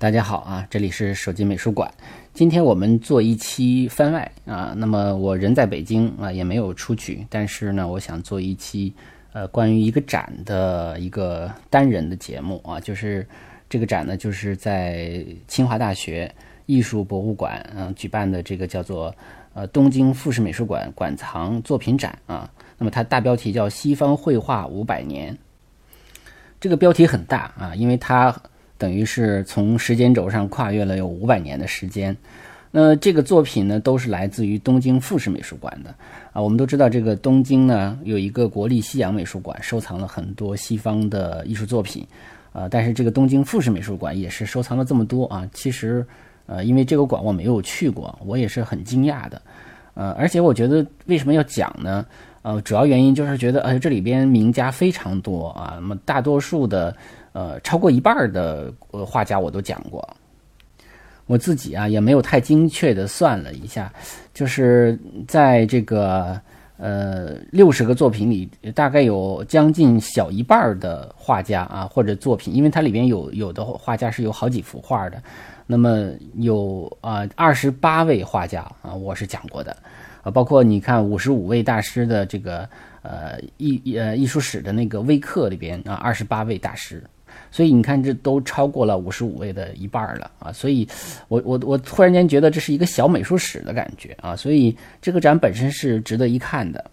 大家好啊，这里是手机美术馆。今天我们做一期番外啊，那么我人在北京啊，也没有出去，但是呢，我想做一期呃关于一个展的一个单人的节目啊，就是这个展呢，就是在清华大学艺术博物馆嗯举办的这个叫做呃东京富士美术馆馆藏作品展啊，那么它大标题叫《西方绘画五百年》。这个标题很大啊，因为它等于是从时间轴上跨越了有五百年的时间。那这个作品呢，都是来自于东京富士美术馆的啊。我们都知道，这个东京呢有一个国立西洋美术馆，收藏了很多西方的艺术作品啊。但是这个东京富士美术馆也是收藏了这么多啊。其实，呃，因为这个馆我没有去过，我也是很惊讶的。呃，而且我觉得为什么要讲呢？呃，主要原因就是觉得，呃，这里边名家非常多啊。那么大多数的，呃，超过一半的呃画家我都讲过。我自己啊也没有太精确的算了一下，就是在这个呃六十个作品里，大概有将近小一半的画家啊或者作品，因为它里边有有的画家是有好几幅画的。那么有啊二十八位画家啊，我是讲过的。啊，包括你看五十五位大师的这个呃艺呃艺术史的那个微课里边啊，二十八位大师，所以你看这都超过了五十五位的一半了啊，所以我我我突然间觉得这是一个小美术史的感觉啊，所以这个展本身是值得一看的，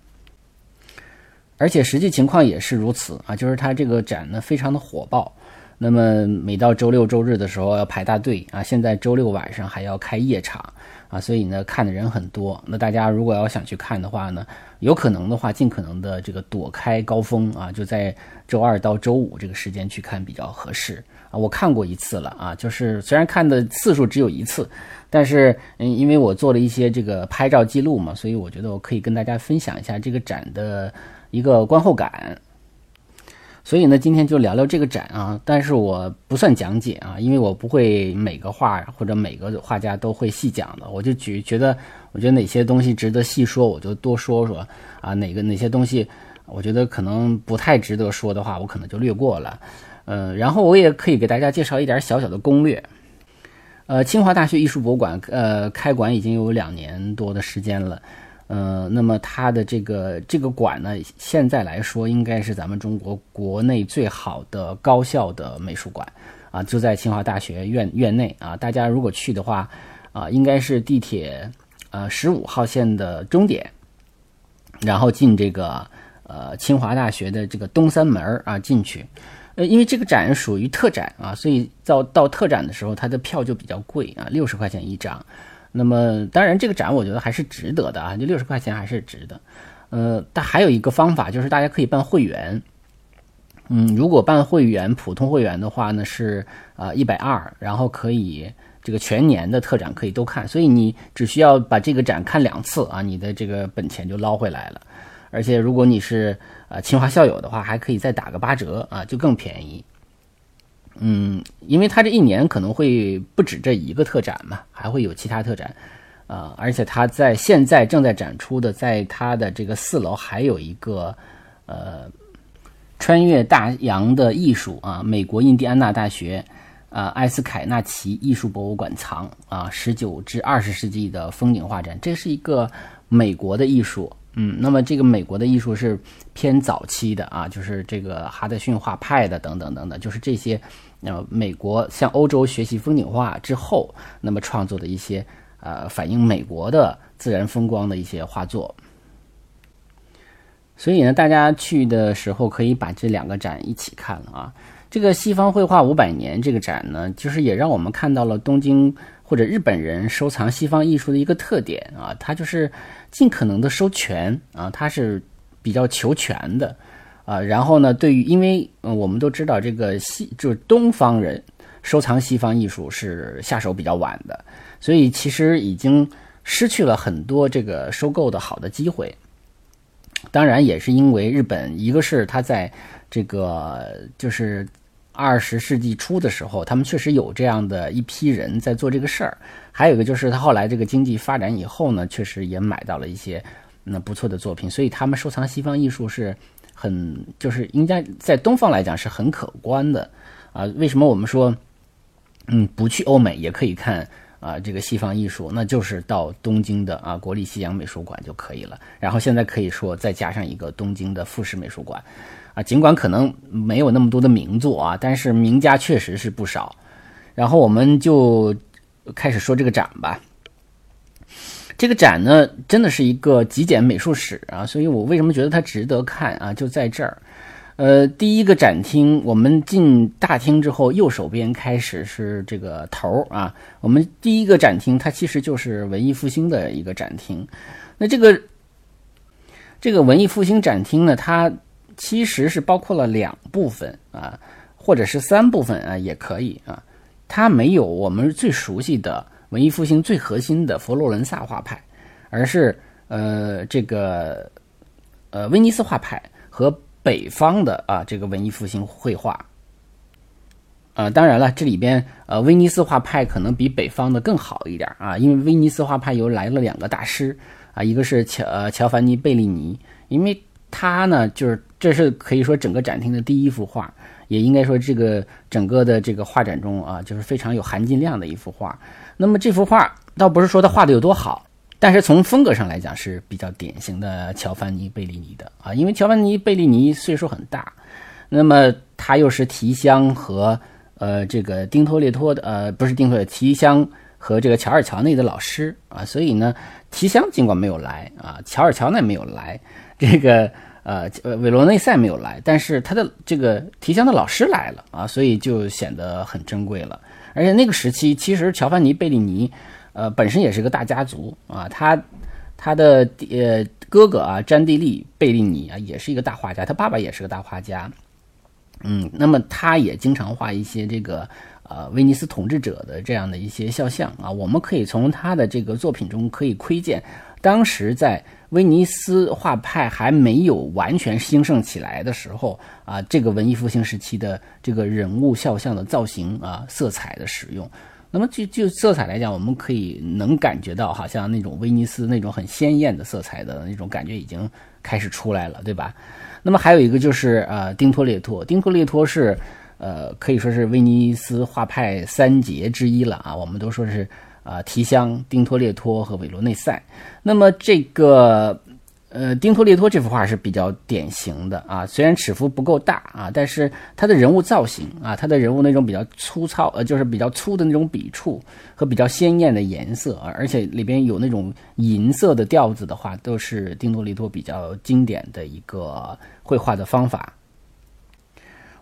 而且实际情况也是如此啊，就是它这个展呢非常的火爆。那么每到周六周日的时候要排大队啊，现在周六晚上还要开夜场啊，所以呢看的人很多。那大家如果要想去看的话呢，有可能的话尽可能的这个躲开高峰啊，就在周二到周五这个时间去看比较合适啊。我看过一次了啊，就是虽然看的次数只有一次，但是嗯，因为我做了一些这个拍照记录嘛，所以我觉得我可以跟大家分享一下这个展的一个观后感。所以呢，今天就聊聊这个展啊，但是我不算讲解啊，因为我不会每个画或者每个画家都会细讲的，我就举觉得，我觉得哪些东西值得细说，我就多说说啊，哪个哪些东西我觉得可能不太值得说的话，我可能就略过了。呃，然后我也可以给大家介绍一点小小的攻略。呃，清华大学艺术博物馆呃开馆已经有两年多的时间了。呃，那么它的这个这个馆呢，现在来说应该是咱们中国国内最好的高校的美术馆啊，就在清华大学院院内啊。大家如果去的话啊，应该是地铁呃十五号线的终点，然后进这个呃清华大学的这个东三门啊进去。呃，因为这个展属于特展啊，所以到到特展的时候，它的票就比较贵啊，六十块钱一张。那么，当然，这个展我觉得还是值得的啊，就六十块钱还是值得。呃，但还有一个方法，就是大家可以办会员。嗯，如果办会员，普通会员的话呢是啊一百二，然后可以这个全年的特展可以都看，所以你只需要把这个展看两次啊，你的这个本钱就捞回来了。而且如果你是呃清华校友的话，还可以再打个八折啊，就更便宜。嗯，因为它这一年可能会不止这一个特展嘛，还会有其他特展，啊，而且它在现在正在展出的，在它的这个四楼还有一个，呃，穿越大洋的艺术啊，美国印第安纳大学啊埃斯凯纳奇艺术博物馆藏啊，十九至二十世纪的风景画展，这是一个美国的艺术。嗯，那么这个美国的艺术是偏早期的啊，就是这个哈德逊画派的等等等等，就是这些，呃，美国向欧洲学习风景画之后，那么创作的一些呃反映美国的自然风光的一些画作。所以呢，大家去的时候可以把这两个展一起看了啊。这个西方绘画五百年这个展呢，就是也让我们看到了东京。或者日本人收藏西方艺术的一个特点啊，它就是尽可能的收全啊，他是比较求全的啊。然后呢，对于因为嗯，我们都知道这个西就是东方人收藏西方艺术是下手比较晚的，所以其实已经失去了很多这个收购的好的机会。当然，也是因为日本，一个是他在这个就是。二十世纪初的时候，他们确实有这样的一批人在做这个事儿。还有一个就是他后来这个经济发展以后呢，确实也买到了一些那不错的作品。所以他们收藏西方艺术是很，就是应该在东方来讲是很可观的啊。为什么我们说嗯，不去欧美也可以看啊这个西方艺术，那就是到东京的啊国立西洋美术馆就可以了。然后现在可以说再加上一个东京的富士美术馆，啊，尽管可能没有那么多的名作啊，但是名家确实是不少。然后我们就开始说这个展吧。这个展呢，真的是一个极简美术史啊，所以我为什么觉得它值得看啊？就在这儿，呃，第一个展厅，我们进大厅之后，右手边开始是这个头儿啊。我们第一个展厅，它其实就是文艺复兴的一个展厅。那这个这个文艺复兴展厅呢，它其实是包括了两部分啊，或者是三部分啊，也可以啊。它没有我们最熟悉的。文艺复兴最核心的佛罗伦萨画派，而是呃这个呃威尼斯画派和北方的啊这个文艺复兴绘画，啊当然了这里边呃威尼斯画派可能比北方的更好一点啊，因为威尼斯画派又来了两个大师啊，一个是乔呃乔凡尼贝利尼，因为他呢就是这是可以说整个展厅的第一幅画，也应该说这个整个的这个画展中啊就是非常有含金量的一幅画。那么这幅画倒不是说他画的有多好，但是从风格上来讲是比较典型的乔凡尼·贝利尼的啊，因为乔凡尼·贝利尼岁数很大，那么他又是提香和呃这个丁托列托的呃不是丁托提香和这个乔尔乔内的老师啊，所以呢提香尽管没有来啊，乔尔乔内没有来，这个呃韦罗内塞没有来，但是他的这个提香的老师来了啊，所以就显得很珍贵了。而且那个时期，其实乔凡尼·贝利尼，呃，本身也是个大家族啊。他他的呃哥哥啊，詹蒂利·贝利尼啊，也是一个大画家。他爸爸也是个大画家。嗯，那么他也经常画一些这个呃威尼斯统治者的这样的一些肖像啊。我们可以从他的这个作品中可以窥见，当时在。威尼斯画派还没有完全兴盛起来的时候啊，这个文艺复兴时期的这个人物肖像的造型啊，色彩的使用，那么就就色彩来讲，我们可以能感觉到，好像那种威尼斯那种很鲜艳的色彩的那种感觉已经开始出来了，对吧？那么还有一个就是呃，丁托列托，丁托列托是呃可以说是威尼斯画派三杰之一了啊，我们都说是。啊，提香、丁托列托和韦罗内塞。那么这个，呃，丁托列托这幅画是比较典型的啊。虽然尺幅不够大啊，但是他的人物造型啊，他的人物那种比较粗糙，呃，就是比较粗的那种笔触和比较鲜艳的颜色，而且里边有那种银色的调子的话，都是丁托列托比较经典的一个绘画的方法。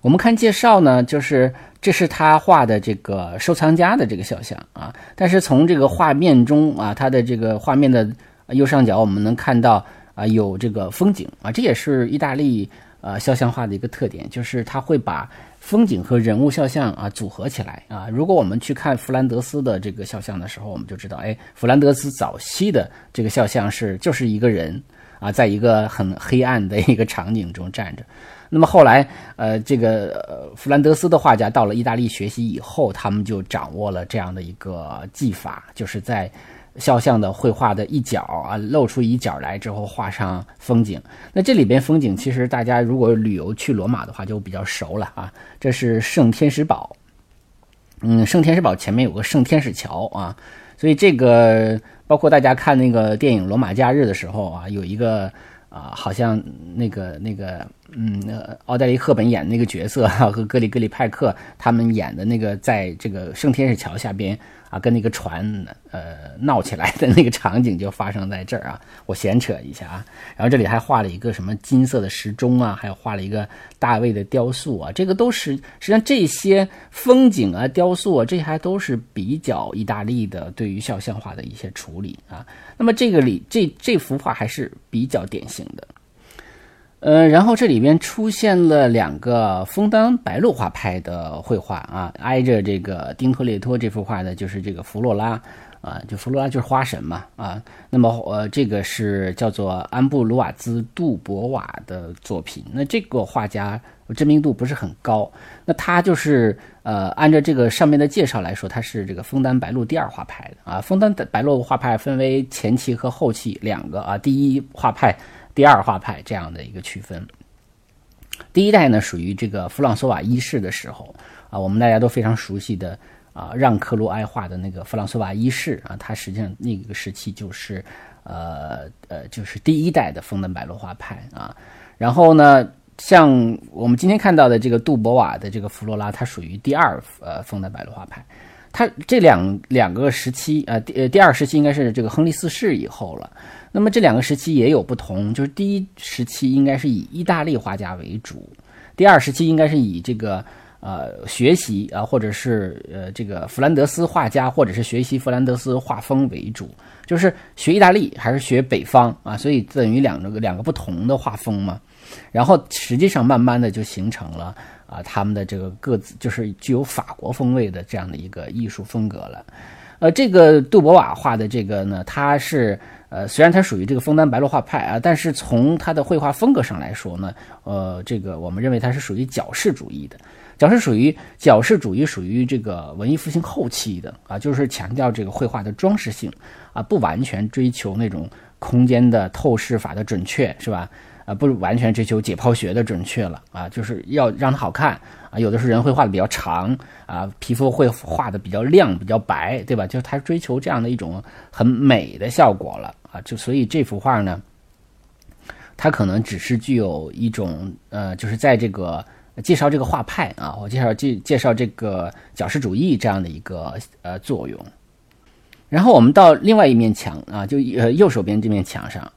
我们看介绍呢，就是这是他画的这个收藏家的这个肖像啊。但是从这个画面中啊，他的这个画面的右上角，我们能看到啊有这个风景啊，这也是意大利呃肖像画的一个特点，就是他会把风景和人物肖像啊组合起来啊。如果我们去看弗兰德斯的这个肖像的时候，我们就知道，哎，弗兰德斯早期的这个肖像是就是一个人啊，在一个很黑暗的一个场景中站着。那么后来，呃，这个弗兰德斯的画家到了意大利学习以后，他们就掌握了这样的一个技法，就是在肖像的绘画的一角啊，露出一角来之后画上风景。那这里边风景，其实大家如果旅游去罗马的话，就比较熟了啊。这是圣天使堡，嗯，圣天使堡前面有个圣天使桥啊，所以这个包括大家看那个电影《罗马假日》的时候啊，有一个。啊，好像那个那个，嗯，奥黛丽·赫本演那个角色哈，和格里格里派克他们演的那个，在这个圣天使桥下边。啊，跟那个船呃闹起来的那个场景就发生在这儿啊，我闲扯一下啊。然后这里还画了一个什么金色的时钟啊，还有画了一个大卫的雕塑啊，这个都是实际上这些风景啊、雕塑啊，这还都是比较意大利的对于肖像画的一些处理啊。那么这个里这这幅画还是比较典型的。呃，然后这里边出现了两个枫丹白露画派的绘画啊，挨着这个丁托列托这幅画呢，就是这个弗洛拉啊，就弗洛拉就是花神嘛啊。那么呃，这个是叫做安布鲁瓦兹杜博瓦的作品。那这个画家知名度不是很高，那他就是呃，按照这个上面的介绍来说，他是这个枫丹白露第二画派的啊。枫丹白露画派分为前期和后期两个啊，第一画派。第二画派这样的一个区分，第一代呢属于这个弗朗索瓦一世的时候啊，我们大家都非常熟悉的啊让克鲁埃画的那个弗朗索瓦一世啊，他实际上那个时期就是呃呃就是第一代的枫丹白露画派啊。然后呢，像我们今天看到的这个杜博瓦的这个弗罗拉，它属于第二呃枫丹白露画派。它这两两个时期呃第第二时期应该是这个亨利四世以后了。那么这两个时期也有不同，就是第一时期应该是以意大利画家为主，第二时期应该是以这个呃学习啊，或者是呃这个弗兰德斯画家，或者是学习弗兰德斯画风为主，就是学意大利还是学北方啊，所以等于两个两个不同的画风嘛。然后实际上慢慢的就形成了啊他们的这个各自就是具有法国风味的这样的一个艺术风格了。呃，这个杜博瓦画的这个呢，他是。呃，虽然它属于这个枫丹白露画派啊，但是从它的绘画风格上来说呢，呃，这个我们认为它是属于矫饰主义的。矫饰属于矫饰主义，属于这个文艺复兴后期的啊，就是强调这个绘画的装饰性啊，不完全追求那种空间的透视法的准确，是吧？啊，不完全追求解剖学的准确了啊，就是要让它好看啊。有的是人会画的比较长啊，皮肤会画的比较亮、比较白，对吧？就是他追求这样的一种很美的效果了啊。就所以这幅画呢，它可能只是具有一种呃，就是在这个介绍这个画派啊，我介绍介介绍这个矫饰主义这样的一个呃作用。然后我们到另外一面墙啊，就呃右手边这面墙上。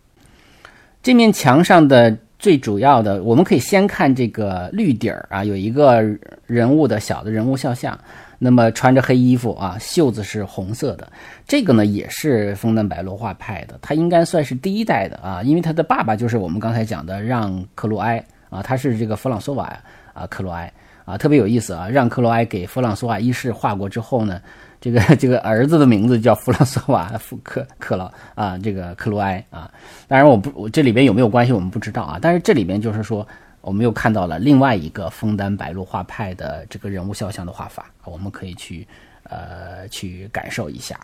这面墙上的最主要的，我们可以先看这个绿底儿啊，有一个人物的小的人物肖像，那么穿着黑衣服啊，袖子是红色的，这个呢也是枫丹白露画派的，他应该算是第一代的啊，因为他的爸爸就是我们刚才讲的让克鲁埃啊，他是这个弗朗索瓦啊克鲁埃啊，特别有意思啊，让克鲁埃给弗朗索瓦一世画过之后呢。这个 这个儿子的名字叫弗朗索瓦·福克克劳啊，这个克鲁埃啊，当然我不，我这里边有没有关系我们不知道啊。但是这里边就是说，我们又看到了另外一个枫丹白露画派的这个人物肖像的画法，我们可以去呃去感受一下。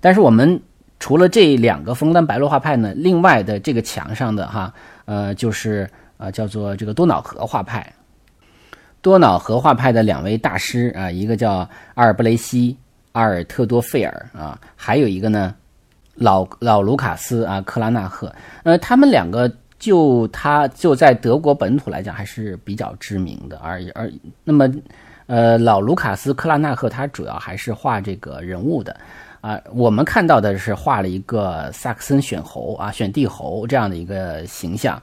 但是我们除了这两个枫丹白露画派呢，另外的这个墙上的哈呃就是呃叫做这个多瑙河画派。多瑙河画派的两位大师啊，一个叫阿尔布雷西阿尔特多费尔啊，还有一个呢，老老卢卡斯啊克拉纳赫。呃，他们两个就他就在德国本土来讲还是比较知名的，而而那么呃老卢卡斯克拉纳赫他主要还是画这个人物的啊，我们看到的是画了一个萨克森选侯啊选帝侯这样的一个形象，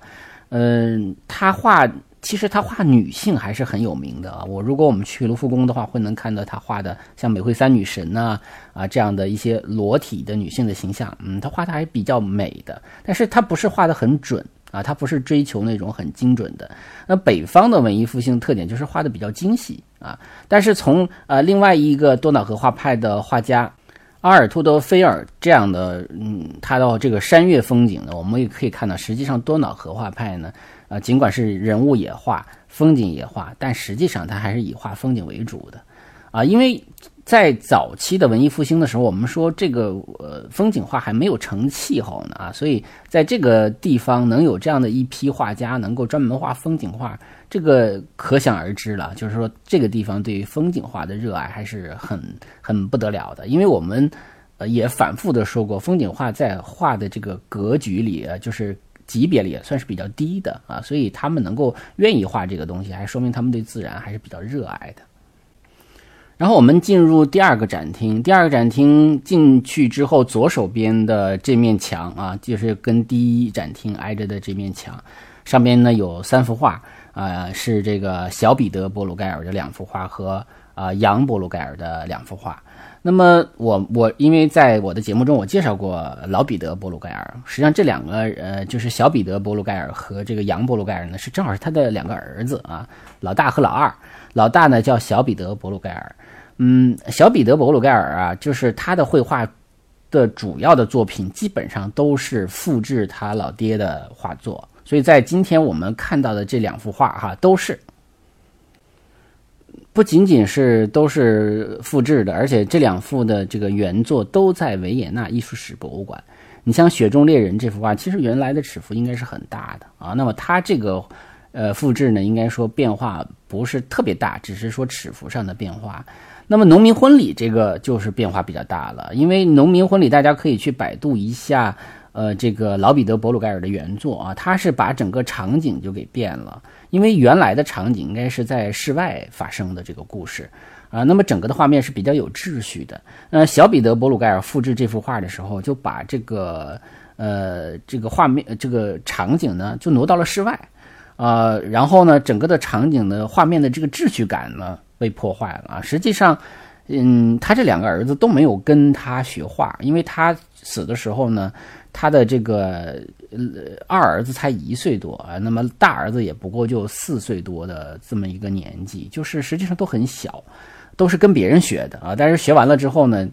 嗯，他画。其实他画女性还是很有名的啊！我如果我们去卢浮宫的话，会能看到他画的像美惠三女神呐啊这样的一些裸体的女性的形象，嗯，他画的还比较美的。但是他不是画的很准啊，他不是追求那种很精准的。那北方的文艺复兴特点就是画的比较精细啊。但是从呃另外一个多瑙河画派的画家阿尔托德菲尔这样的，嗯，他的这个山岳风景呢，我们也可以看到，实际上多瑙河画派呢。啊，尽管是人物也画，风景也画，但实际上他还是以画风景为主的，啊，因为在早期的文艺复兴的时候，我们说这个呃风景画还没有成气候呢啊，所以在这个地方能有这样的一批画家能够专门画风景画，这个可想而知了。就是说这个地方对于风景画的热爱还是很很不得了的，因为我们呃也反复的说过，风景画在画的这个格局里啊，就是。级别里也算是比较低的啊，所以他们能够愿意画这个东西，还说明他们对自然还是比较热爱的。然后我们进入第二个展厅，第二个展厅进去之后，左手边的这面墙啊，就是跟第一展厅挨着的这面墙，上边呢有三幅画啊，是这个小彼得·波鲁盖尔的两幅画和啊杨·波鲁盖尔的两幅画。那么我我因为在我的节目中我介绍过老彼得波鲁盖尔，实际上这两个呃就是小彼得波鲁盖尔和这个杨波鲁盖尔呢是正好是他的两个儿子啊，老大和老二，老大呢叫小彼得波鲁盖尔，嗯，小彼得波鲁盖尔啊，就是他的绘画的主要的作品基本上都是复制他老爹的画作，所以在今天我们看到的这两幅画哈都是。不仅仅是都是复制的，而且这两幅的这个原作都在维也纳艺术史博物馆。你像《雪中猎人》这幅画，其实原来的尺幅应该是很大的啊。那么它这个呃复制呢，应该说变化不是特别大，只是说尺幅上的变化。那么农民婚礼这个就是变化比较大了，因为农民婚礼大家可以去百度一下，呃，这个老彼得·伯鲁盖尔的原作啊，他是把整个场景就给变了，因为原来的场景应该是在室外发生的这个故事啊，那么整个的画面是比较有秩序的。那小彼得·伯鲁盖尔复制这幅画的时候，就把这个呃这个画面这个场景呢就挪到了室外，呃，然后呢整个的场景的画面的这个秩序感呢。被破坏了啊！实际上，嗯，他这两个儿子都没有跟他学画，因为他死的时候呢，他的这个呃二儿子才一岁多啊，那么大儿子也不过就四岁多的这么一个年纪，就是实际上都很小，都是跟别人学的啊。但是学完了之后呢，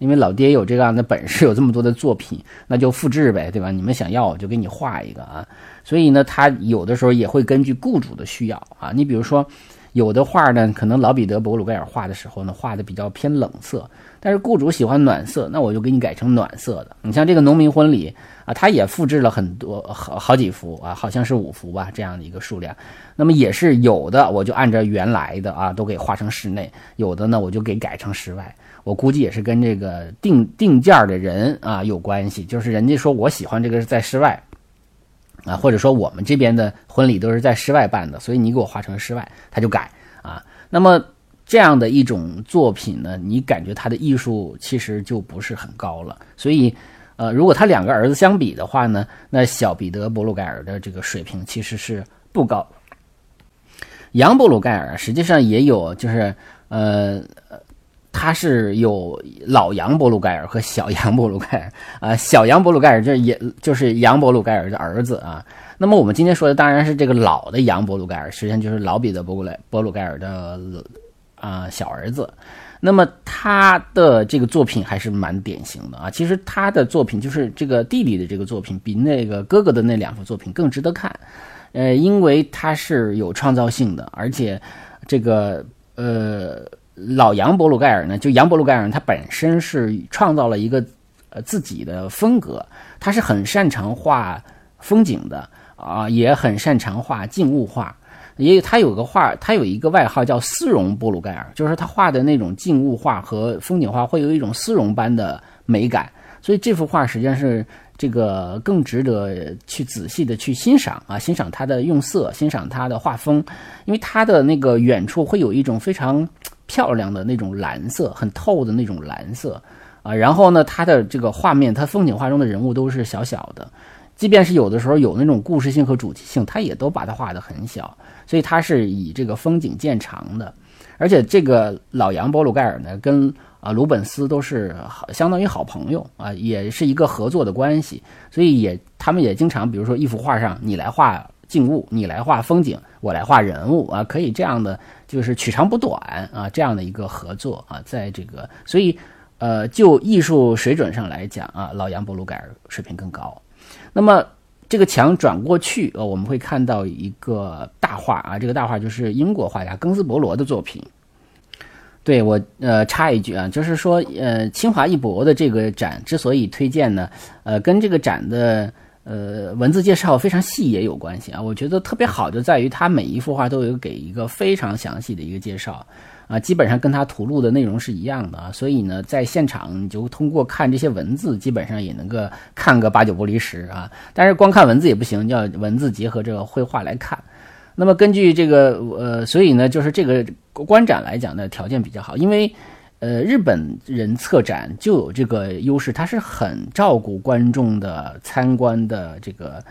因为老爹有这样的本事，有这么多的作品，那就复制呗，对吧？你们想要我就给你画一个啊。所以呢，他有的时候也会根据雇主的需要啊，你比如说。有的画呢，可能老彼得·伯鲁盖尔画的时候呢，画的比较偏冷色，但是雇主喜欢暖色，那我就给你改成暖色的。你像这个农民婚礼啊，他也复制了很多好好几幅啊，好像是五幅吧，这样的一个数量。那么也是有的，我就按照原来的啊，都给画成室内；有的呢，我就给改成室外。我估计也是跟这个定定件的人啊有关系，就是人家说我喜欢这个是在室外。啊，或者说我们这边的婚礼都是在室外办的，所以你给我画成室外，他就改啊。那么这样的一种作品呢，你感觉他的艺术其实就不是很高了。所以，呃，如果他两个儿子相比的话呢，那小彼得·伯鲁盖尔的这个水平其实是不高。杨·布鲁盖尔实际上也有，就是呃。他是有老杨伯鲁盖尔和小杨伯鲁盖尔啊，小杨伯鲁盖尔这也就是杨伯鲁盖尔的儿子啊。那么我们今天说的当然是这个老的杨伯鲁盖尔，实际上就是老彼得伯鲁莱伯鲁盖尔的啊小儿子。那么他的这个作品还是蛮典型的啊。其实他的作品就是这个弟弟的这个作品，比那个哥哥的那两幅作品更值得看。呃，因为他是有创造性的，而且这个呃。老杨伯鲁盖尔呢，就杨伯鲁盖尔，他本身是创造了一个呃自己的风格，他是很擅长画风景的啊，也很擅长画静物画。也有他有个画，他有一个外号叫丝绒波鲁盖尔，就是他画的那种静物画和风景画会有一种丝绒般的美感。所以这幅画实际上是这个更值得去仔细的去欣赏啊，欣赏他的用色，欣赏他的画风，因为他的那个远处会有一种非常。漂亮的那种蓝色，很透的那种蓝色啊，然后呢，它的这个画面，它风景画中的人物都是小小的，即便是有的时候有那种故事性和主题性，它也都把它画得很小，所以它是以这个风景见长的。而且这个老杨波鲁盖尔呢，跟啊鲁本斯都是好相当于好朋友啊，也是一个合作的关系，所以也他们也经常，比如说一幅画上，你来画静物，你来画风景，我来画人物啊，可以这样的。就是取长补短啊，这样的一个合作啊，在这个，所以，呃，就艺术水准上来讲啊，老杨布鲁盖尔水平更高。那么这个墙转过去，呃，我们会看到一个大画啊，这个大画就是英国画家庚斯伯罗的作品。对我，呃，插一句啊，就是说，呃，清华艺博的这个展之所以推荐呢，呃，跟这个展的。呃，文字介绍非常细也有关系啊。我觉得特别好就在于它每一幅画都有给一个非常详细的一个介绍啊，基本上跟它图录的内容是一样的啊。所以呢，在现场你就通过看这些文字，基本上也能够看个八九不离十啊。但是光看文字也不行，要文字结合这个绘画来看。那么根据这个呃，所以呢，就是这个观展来讲呢，条件比较好，因为。呃，日本人策展就有这个优势，他是很照顾观众的参观的这个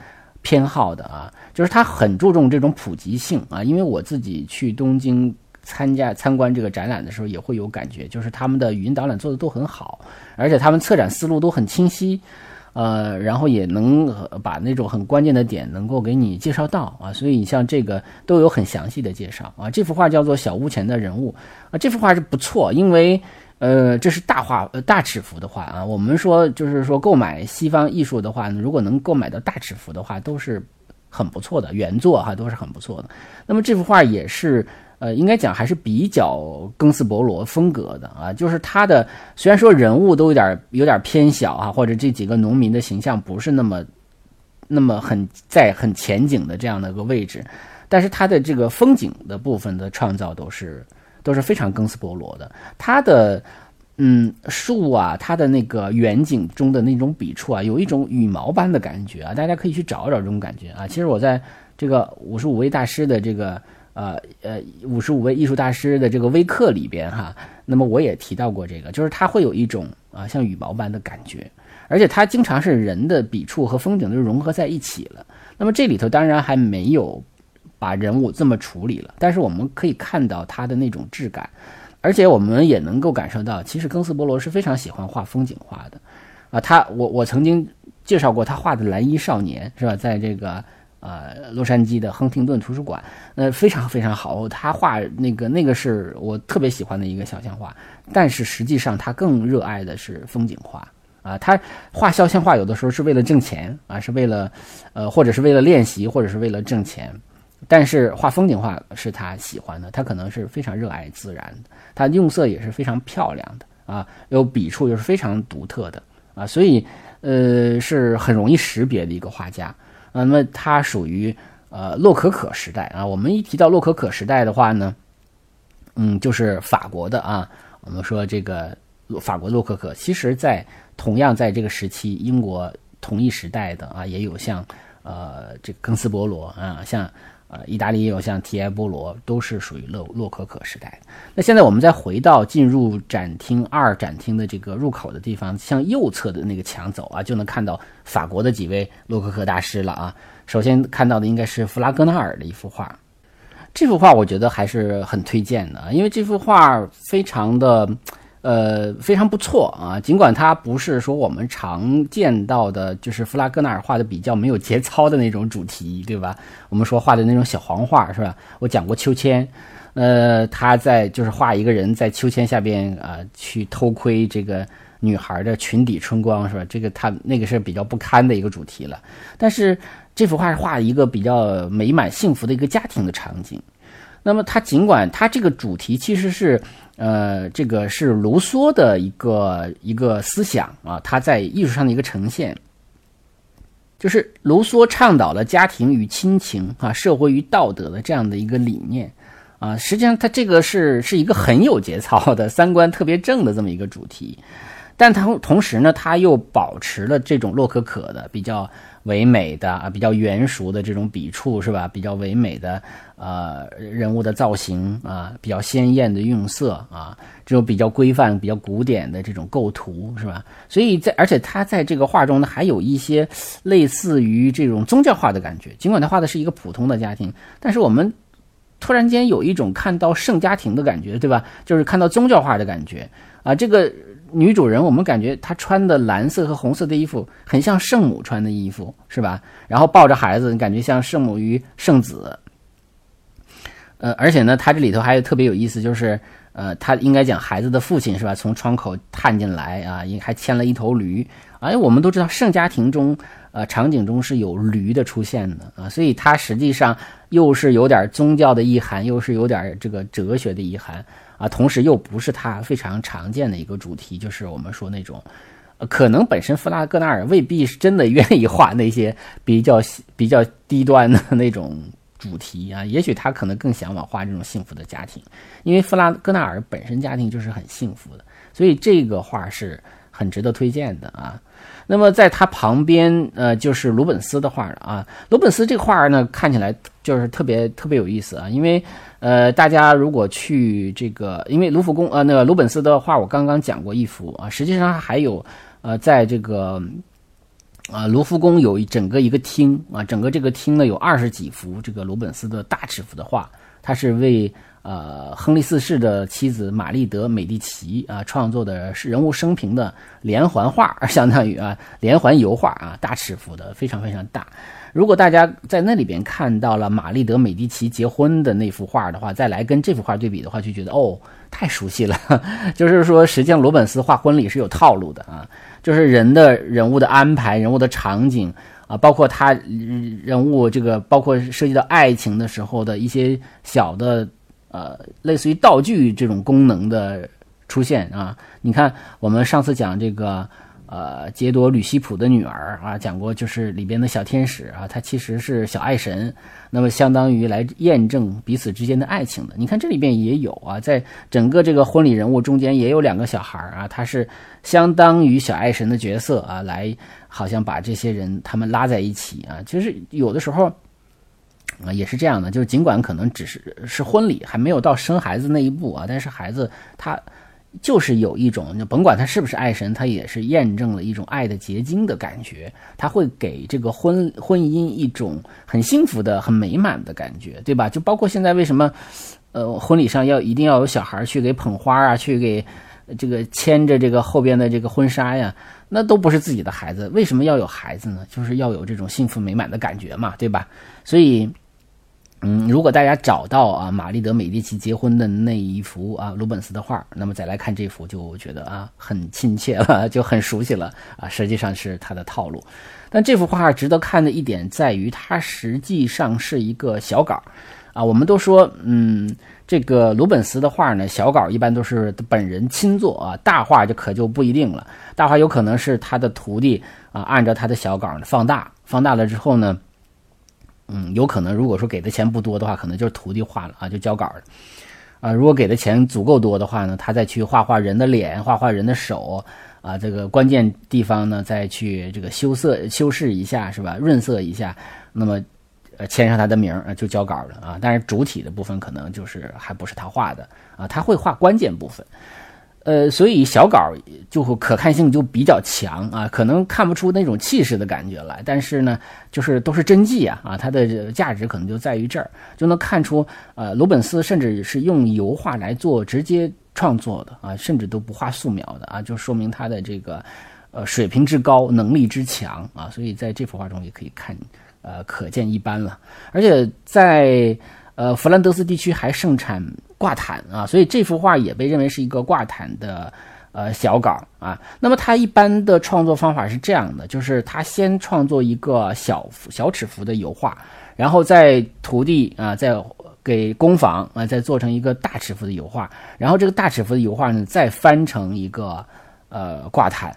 偏好的啊，就是他很注重这种普及性啊。因为我自己去东京参加参观这个展览的时候，也会有感觉，就是他们的语音导览做的都很好，而且他们策展思路都很清晰。呃，然后也能把那种很关键的点能够给你介绍到啊，所以你像这个都有很详细的介绍啊。这幅画叫做《小屋前的人物》啊，这幅画是不错，因为呃这是大画呃大尺幅的画啊。我们说就是说购买西方艺术的话，如果能购买到大尺幅的话，都是很不错的原作哈，都是很不错的。那么这幅画也是。呃，应该讲还是比较庚斯伯罗风格的啊，就是他的虽然说人物都有点有点偏小啊，或者这几个农民的形象不是那么那么很在很前景的这样的一个位置，但是他的这个风景的部分的创造都是都是非常庚斯伯罗的。他的嗯树啊，它的那个远景中的那种笔触啊，有一种羽毛般的感觉啊，大家可以去找找这种感觉啊。其实我在这个五十五位大师的这个呃呃五十五位艺术大师的这个微课里边哈，那么我也提到过这个，就是它会有一种啊像羽毛般的感觉，而且它经常是人的笔触和风景都融合在一起了。那么这里头当然还没有把人物这么处理了，但是我们可以看到它的那种质感。而且我们也能够感受到，其实庚斯波罗是非常喜欢画风景画的，啊，他我我曾经介绍过他画的蓝衣少年是吧，在这个呃洛杉矶的亨廷顿图书馆，呃非常非常好，他画那个那个是我特别喜欢的一个肖像画，但是实际上他更热爱的是风景画啊，他画肖像画有的时候是为了挣钱啊，是为了呃或者是为了练习，或者是为了挣钱。但是画风景画是他喜欢的，他可能是非常热爱自然的，他用色也是非常漂亮的啊，有笔触又是非常独特的啊，所以呃是很容易识别的一个画家。啊那么它属于呃洛可可时代啊。我们一提到洛可可时代的话呢，嗯，就是法国的啊。我们说这个法国洛可可，其实在同样在这个时期，英国同一时代的啊，也有像呃这个庚斯伯罗啊，像。呃，意大利也有像提埃波罗，都是属于洛洛可可时代。那现在我们再回到进入展厅二展厅的这个入口的地方，向右侧的那个墙走啊，就能看到法国的几位洛可可大师了啊。首先看到的应该是弗拉戈纳尔的一幅画，这幅画我觉得还是很推荐的，因为这幅画非常的。呃，非常不错啊！尽管它不是说我们常见到的，就是弗拉戈纳尔画的比较没有节操的那种主题，对吧？我们说画的那种小黄画，是吧？我讲过秋千，呃，他在就是画一个人在秋千下边啊，去偷窥这个女孩的裙底春光，是吧？这个他那个是比较不堪的一个主题了。但是这幅画是画一个比较美满幸福的一个家庭的场景。那么他尽管他这个主题其实是。呃，这个是卢梭的一个一个思想啊，他在艺术上的一个呈现，就是卢梭倡导了家庭与亲情啊，社会与道德的这样的一个理念啊。实际上，他这个是是一个很有节操的三观特别正的这么一个主题，但他同时呢，他又保持了这种洛可可的比较。唯美的啊，比较圆熟的这种笔触是吧？比较唯美的呃人物的造型啊，比较鲜艳的用色啊，这种比较规范、比较古典的这种构图是吧？所以在而且他在这个画中呢，还有一些类似于这种宗教画的感觉。尽管他画的是一个普通的家庭，但是我们突然间有一种看到圣家庭的感觉，对吧？就是看到宗教画的感觉啊，这个。女主人，我们感觉她穿的蓝色和红色的衣服很像圣母穿的衣服，是吧？然后抱着孩子，你感觉像圣母与圣子。呃，而且呢，它这里头还有特别有意思，就是呃，他应该讲孩子的父亲是吧？从窗口探进来啊，也还牵了一头驴。哎，我们都知道圣家庭中，呃，场景中是有驴的出现的啊，所以它实际上又是有点宗教的意涵，又是有点这个哲学的意涵。啊，同时又不是他非常常见的一个主题，就是我们说那种，呃，可能本身弗拉戈纳尔未必是真的愿意画那些比较比较低端的那种主题啊，也许他可能更向往画这种幸福的家庭，因为弗拉戈纳尔本身家庭就是很幸福的，所以这个画是很值得推荐的啊。那么在他旁边，呃，就是鲁本斯的画了啊。鲁本斯这画呢，看起来就是特别特别有意思啊，因为。呃，大家如果去这个，因为卢浮宫，呃，那个鲁本斯的画我刚刚讲过一幅啊，实际上还有，呃，在这个，啊，卢浮宫有一整个一个厅啊，整个这个厅呢有二十几幅这个鲁本斯的大尺幅的画，他是为呃亨利四世的妻子玛丽德美第奇啊创作的是人物生平的连环画，相当于啊连环油画啊，大尺幅的，非常非常大。如果大家在那里边看到了玛丽德美第奇结婚的那幅画的话，再来跟这幅画对比的话，就觉得哦，太熟悉了。就是说，实际上罗本斯画婚礼是有套路的啊，就是人的人物的安排、人物的场景啊，包括他人物这个，包括涉及到爱情的时候的一些小的呃，类似于道具这种功能的出现啊。你看，我们上次讲这个。呃，杰多吕西普的女儿啊，讲过就是里边的小天使啊，她其实是小爱神，那么相当于来验证彼此之间的爱情的。你看这里边也有啊，在整个这个婚礼人物中间也有两个小孩啊，他是相当于小爱神的角色啊，来好像把这些人他们拉在一起啊。其实有的时候啊也是这样的，就是尽管可能只是是婚礼，还没有到生孩子那一步啊，但是孩子他。就是有一种，就甭管他是不是爱神，他也是验证了一种爱的结晶的感觉，他会给这个婚婚姻一种很幸福的、很美满的感觉，对吧？就包括现在为什么，呃，婚礼上要一定要有小孩去给捧花啊，去给这个牵着这个后边的这个婚纱呀，那都不是自己的孩子，为什么要有孩子呢？就是要有这种幸福美满的感觉嘛，对吧？所以。嗯，如果大家找到啊玛丽德美第奇结婚的那一幅啊鲁本斯的画，那么再来看这幅，就觉得啊很亲切了，就很熟悉了啊。实际上是他的套路。但这幅画值得看的一点在于，它实际上是一个小稿啊。我们都说，嗯，这个鲁本斯的画呢，小稿一般都是本人亲作啊，大画就可就不一定了。大画有可能是他的徒弟啊，按照他的小稿放大，放大了之后呢。嗯，有可能，如果说给的钱不多的话，可能就是徒弟画了啊，就交稿了，啊，如果给的钱足够多的话呢，他再去画画人的脸，画画人的手，啊，这个关键地方呢，再去这个修色、修饰一下，是吧？润色一下，那么，签上他的名儿就交稿了啊。但是主体的部分可能就是还不是他画的啊，他会画关键部分。呃，所以小稿就可看性就比较强啊，可能看不出那种气势的感觉来，但是呢，就是都是真迹啊，啊，它的价值可能就在于这儿，就能看出，呃，鲁本斯甚至是用油画来做直接创作的啊，甚至都不画素描的啊，就说明他的这个，呃，水平之高，能力之强啊，所以在这幅画中也可以看，呃，可见一斑了，而且在。呃，弗兰德斯地区还盛产挂毯啊，所以这幅画也被认为是一个挂毯的呃小稿啊。那么他一般的创作方法是这样的，就是他先创作一个小小尺幅的油画，然后在徒弟啊，在给工坊啊再做成一个大尺幅的油画，然后这个大尺幅的油画呢再翻成一个呃挂毯。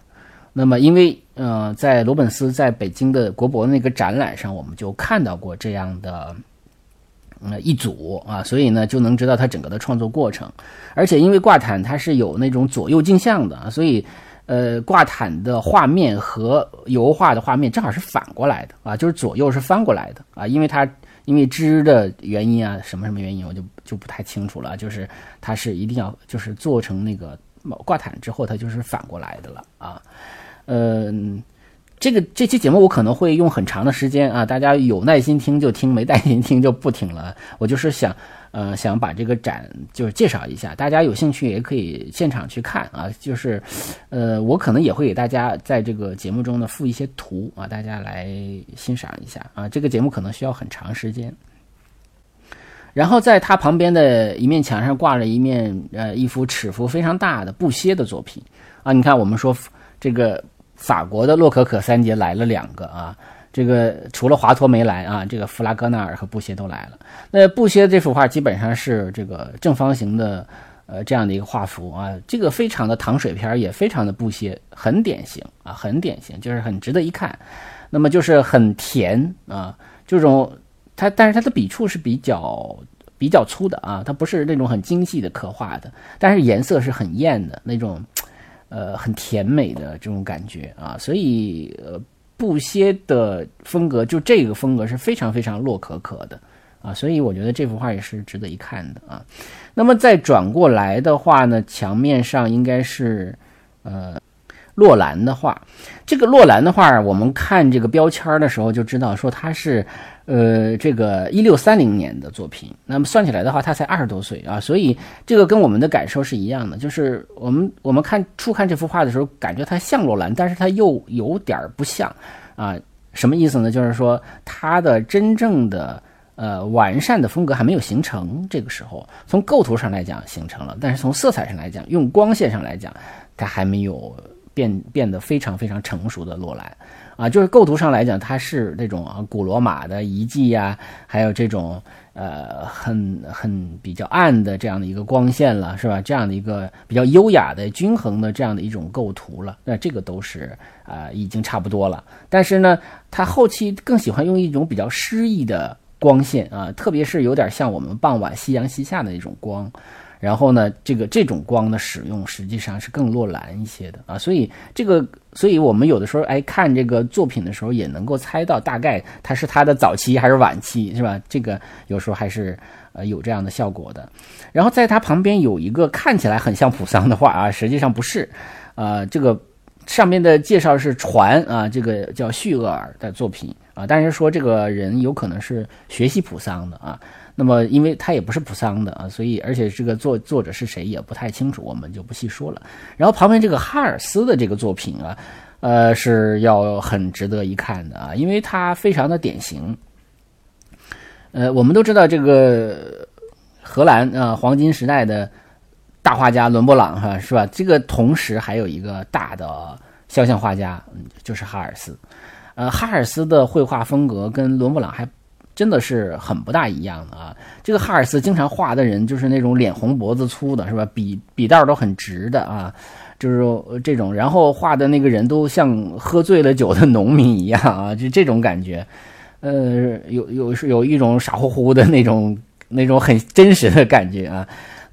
那么因为呃在罗本斯在北京的国博那个展览上，我们就看到过这样的。呃，一组啊，所以呢就能知道他整个的创作过程，而且因为挂毯它是有那种左右镜像的，所以呃挂毯的画面和油画的画面正好是反过来的啊，就是左右是翻过来的啊，因为它因为织的原因啊，什么什么原因我就就不太清楚了，就是它是一定要就是做成那个挂毯之后，它就是反过来的了啊，嗯。这个这期节目我可能会用很长的时间啊，大家有耐心听就听，没耐心听就不听了。我就是想，呃，想把这个展就是介绍一下，大家有兴趣也可以现场去看啊。就是，呃，我可能也会给大家在这个节目中呢附一些图啊，大家来欣赏一下啊。这个节目可能需要很长时间。然后在它旁边的一面墙上挂了一面呃一幅尺幅非常大的布歇的作品啊。你看，我们说这个。法国的洛可可三杰来了两个啊，这个除了华托没来啊，这个弗拉戈纳尔和布歇都来了。那布歇这幅画基本上是这个正方形的，呃，这样的一个画幅啊，这个非常的糖水片，也非常的布歇，很典型啊，很典型，就是很值得一看。那么就是很甜啊，这种它，但是它的笔触是比较比较粗的啊，它不是那种很精细的刻画的，但是颜色是很艳的那种。呃，很甜美的这种感觉啊，所以呃，布歇的风格就这个风格是非常非常洛可可的啊，所以我觉得这幅画也是值得一看的啊。那么再转过来的话呢，墙面上应该是呃。洛兰的画，这个洛兰的画，我们看这个标签的时候就知道，说他是，呃，这个一六三零年的作品。那么算起来的话，他才二十多岁啊，所以这个跟我们的感受是一样的，就是我们我们看初看这幅画的时候，感觉他像洛兰，但是他又有点不像啊。什么意思呢？就是说他的真正的呃完善的风格还没有形成。这个时候，从构图上来讲形成了，但是从色彩上来讲，用光线上来讲，它还没有。变变得非常非常成熟的洛兰。啊，就是构图上来讲，它是那种啊古罗马的遗迹呀，还有这种呃很很比较暗的这样的一个光线了，是吧？这样的一个比较优雅的、均衡的这样的一种构图了，那这个都是啊已经差不多了。但是呢，他后期更喜欢用一种比较诗意的光线啊，特别是有点像我们傍晚夕阳西下的那种光。然后呢，这个这种光的使用实际上是更落蓝一些的啊，所以这个，所以我们有的时候哎看这个作品的时候，也能够猜到大概它是它的早期还是晚期，是吧？这个有时候还是呃有这样的效果的。然后在它旁边有一个看起来很像普桑的画啊，实际上不是，呃，这个上面的介绍是传啊，这个叫叙厄尔的作品啊，但是说这个人有可能是学习普桑的啊。那么，因为他也不是普桑的啊，所以而且这个作作者是谁也不太清楚，我们就不细说了。然后旁边这个哈尔斯的这个作品啊，呃，是要很值得一看的啊，因为它非常的典型。呃，我们都知道这个荷兰啊，黄金时代的大画家伦勃朗哈，是吧？这个同时还有一个大的肖像画家，就是哈尔斯。呃，哈尔斯的绘画风格跟伦勃朗还。真的是很不大一样的啊！这个哈尔斯经常画的人就是那种脸红脖子粗的，是吧？笔笔道都很直的啊，就是这种。然后画的那个人都像喝醉了酒的农民一样啊，就这种感觉。呃，有有是有一种傻乎乎的那种那种很真实的感觉啊。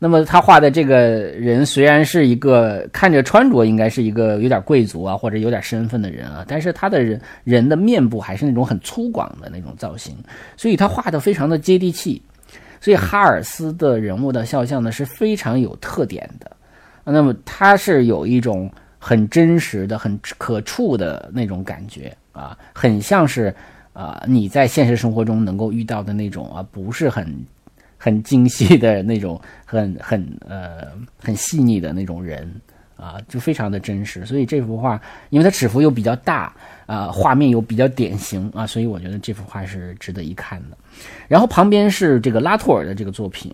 那么他画的这个人虽然是一个看着穿着应该是一个有点贵族啊或者有点身份的人啊，但是他的人人的面部还是那种很粗犷的那种造型，所以他画的非常的接地气。所以哈尔斯的人物的肖像呢是非常有特点的。那么他是有一种很真实的、很可触的那种感觉啊，很像是啊你在现实生活中能够遇到的那种啊，不是很。很精细的那种，很很呃很细腻的那种人啊，就非常的真实。所以这幅画，因为它尺幅又比较大啊，画面又比较典型啊，所以我觉得这幅画是值得一看的。然后旁边是这个拉托尔的这个作品，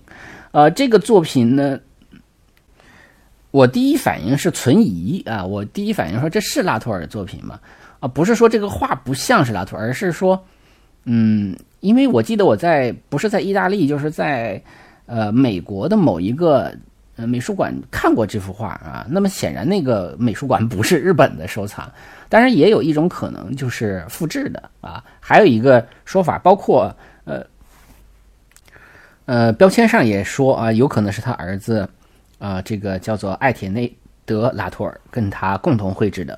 呃，这个作品呢，我第一反应是存疑啊，我第一反应说这是拉托尔的作品吗？啊，不是说这个画不像是拉托尔，而是说，嗯。因为我记得我在不是在意大利，就是在呃美国的某一个呃美术馆看过这幅画啊。那么显然那个美术馆不是日本的收藏，当然也有一种可能就是复制的啊。还有一个说法，包括呃呃标签上也说啊，有可能是他儿子啊，这个叫做艾铁内德拉托尔跟他共同绘制的。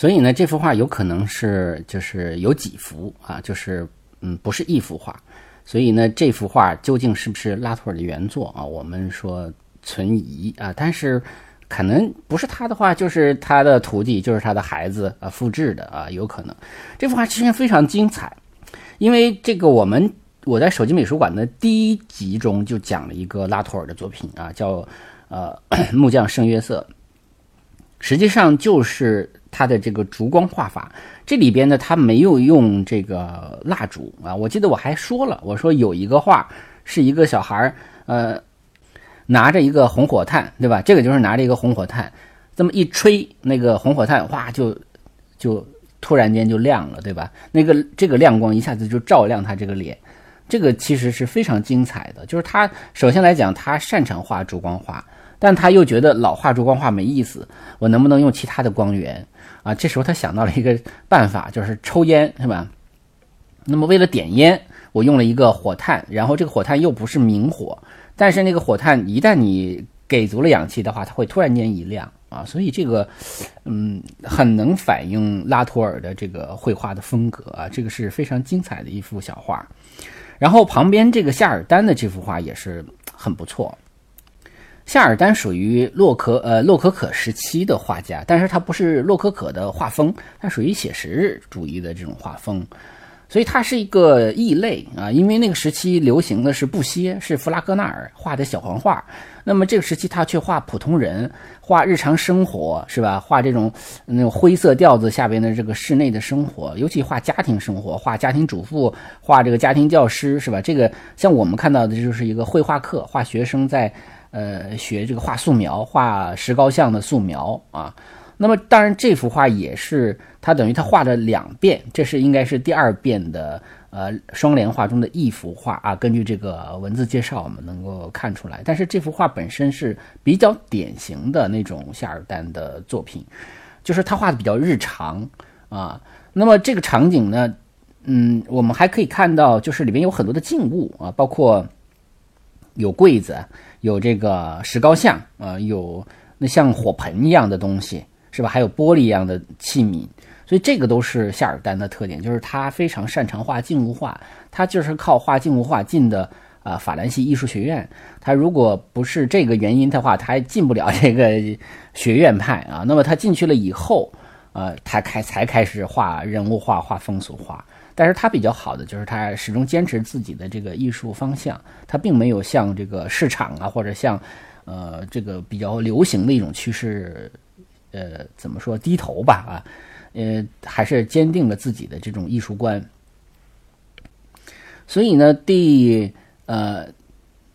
所以呢，这幅画有可能是就是有几幅啊，就是。嗯，不是一幅画，所以呢，这幅画究竟是不是拉图尔的原作啊？我们说存疑啊，但是可能不是他的话，就是他的徒弟，就是他的孩子啊复制的啊，有可能。这幅画其实非常精彩，因为这个我们我在手机美术馆的第一集中就讲了一个拉图尔的作品啊，叫呃木匠圣约瑟，实际上就是他的这个烛光画法。这里边呢，他没有用这个蜡烛啊。我记得我还说了，我说有一个画是一个小孩儿，呃，拿着一个红火炭，对吧？这个就是拿着一个红火炭，这么一吹，那个红火炭哗，就就突然间就亮了，对吧？那个这个亮光一下子就照亮他这个脸，这个其实是非常精彩的。就是他首先来讲，他擅长画烛光画，但他又觉得老画烛光画没意思，我能不能用其他的光源？啊，这时候他想到了一个办法，就是抽烟，是吧？那么为了点烟，我用了一个火炭，然后这个火炭又不是明火，但是那个火炭一旦你给足了氧气的话，它会突然间一亮啊，所以这个，嗯，很能反映拉图尔的这个绘画的风格啊，这个是非常精彩的一幅小画。然后旁边这个夏尔丹的这幅画也是很不错。夏尔丹属于洛可呃洛可可时期的画家，但是他不是洛可可的画风，他属于写实主义的这种画风，所以他是一个异类啊。因为那个时期流行的是布歇，是弗拉戈纳尔画的小黄画，那么这个时期他却画普通人，画日常生活是吧？画这种那种灰色调子下边的这个室内的生活，尤其画家庭生活，画家庭主妇，画这个家庭教师是吧？这个像我们看到的就是一个绘画课，画学生在。呃，学这个画素描，画石膏像的素描啊。那么当然这幅画也是他等于他画了两遍，这是应该是第二遍的呃双联画中的一幅画啊。根据这个文字介绍，我们能够看出来。但是这幅画本身是比较典型的那种夏尔丹的作品，就是他画的比较日常啊。那么这个场景呢，嗯，我们还可以看到，就是里面有很多的静物啊，包括有柜子，有这个石膏像啊，有那像火盆一样的东西。是吧？还有玻璃一样的器皿，所以这个都是夏尔丹的特点，就是他非常擅长画静物画。他就是靠画静物画进的啊法兰西艺术学院。他如果不是这个原因的话，他还进不了这个学院派啊。那么他进去了以后，呃，他开才开始画人物画、画风俗画。但是他比较好的就是他始终坚持自己的这个艺术方向，他并没有向这个市场啊或者像呃这个比较流行的一种趋势。呃，怎么说低头吧啊，呃，还是坚定了自己的这种艺术观。所以呢，第呃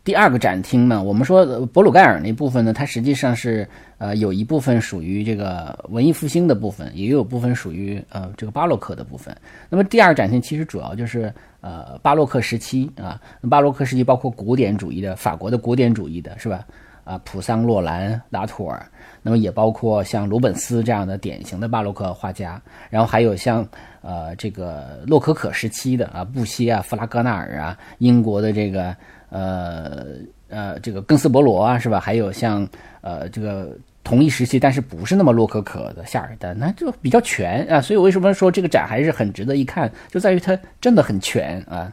第二个展厅呢，我们说博鲁盖尔那部分呢，它实际上是呃有一部分属于这个文艺复兴的部分，也有部分属于呃这个巴洛克的部分。那么第二展厅其实主要就是呃巴洛克时期啊，巴洛克时期包括古典主义的法国的古典主义的是吧？啊，普桑、洛兰、拉图尔。那么也包括像鲁本斯这样的典型的巴洛克画家，然后还有像呃这个洛可可时期的啊布歇啊弗拉戈纳尔啊英国的这个呃呃这个更斯伯罗啊是吧？还有像呃这个同一时期但是不是那么洛可可的夏尔丹，那就比较全啊。所以为什么说这个展还是很值得一看，就在于它真的很全啊。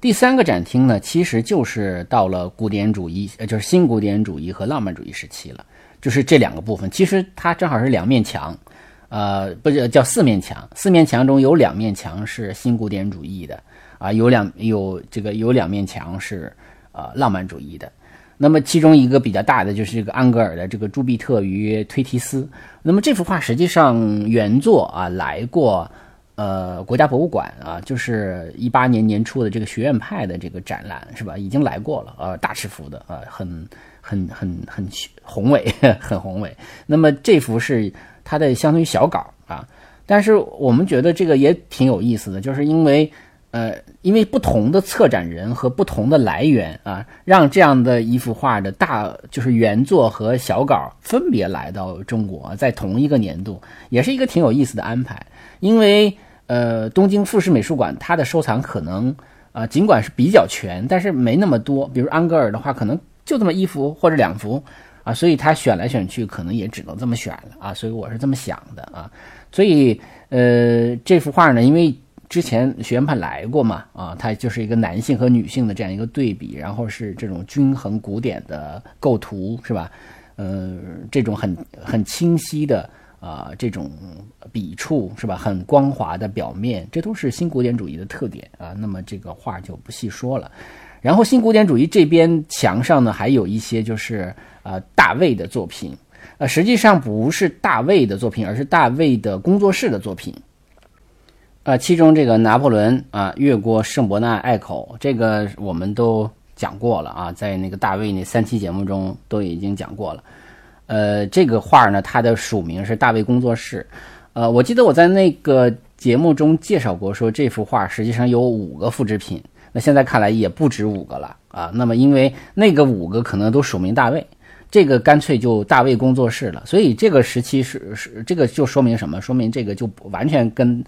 第三个展厅呢，其实就是到了古典主义，呃就是新古典主义和浪漫主义时期了。就是这两个部分，其实它正好是两面墙，呃，不是叫四面墙，四面墙中有两面墙是新古典主义的，啊，有两有这个有两面墙是呃浪漫主义的。那么其中一个比较大的就是这个安格尔的这个朱庇特与推提斯。那么这幅画实际上原作啊来过呃国家博物馆啊，就是一八年年初的这个学院派的这个展览是吧？已经来过了，呃，大尺幅的，呃，很。很很很宏伟，很宏伟。那么这幅是它的相当于小稿啊，但是我们觉得这个也挺有意思的，就是因为呃，因为不同的策展人和不同的来源啊，让这样的一幅画的大就是原作和小稿分别来到中国，在同一个年度，也是一个挺有意思的安排。因为呃，东京富士美术馆它的收藏可能啊，尽管是比较全，但是没那么多。比如安格尔的话，可能。就这么一幅或者两幅啊，所以他选来选去，可能也只能这么选了啊，所以我是这么想的啊，所以呃，这幅画呢，因为之前学院派来过嘛啊，它就是一个男性和女性的这样一个对比，然后是这种均衡古典的构图是吧？呃，这种很很清晰的啊，这种笔触是吧？很光滑的表面，这都是新古典主义的特点啊。那么这个画就不细说了。然后新古典主义这边墙上呢，还有一些就是呃大卫的作品，呃实际上不是大卫的作品，而是大卫的工作室的作品。呃，其中这个拿破仑啊，越过圣伯纳隘口，这个我们都讲过了啊，在那个大卫那三期节目中都已经讲过了。呃，这个画呢，它的署名是大卫工作室。呃，我记得我在那个节目中介绍过，说这幅画实际上有五个复制品。那现在看来也不止五个了啊。那么因为那个五个可能都署名大卫，这个干脆就大卫工作室了。所以这个时期是是这个就说明什么？说明这个就完全跟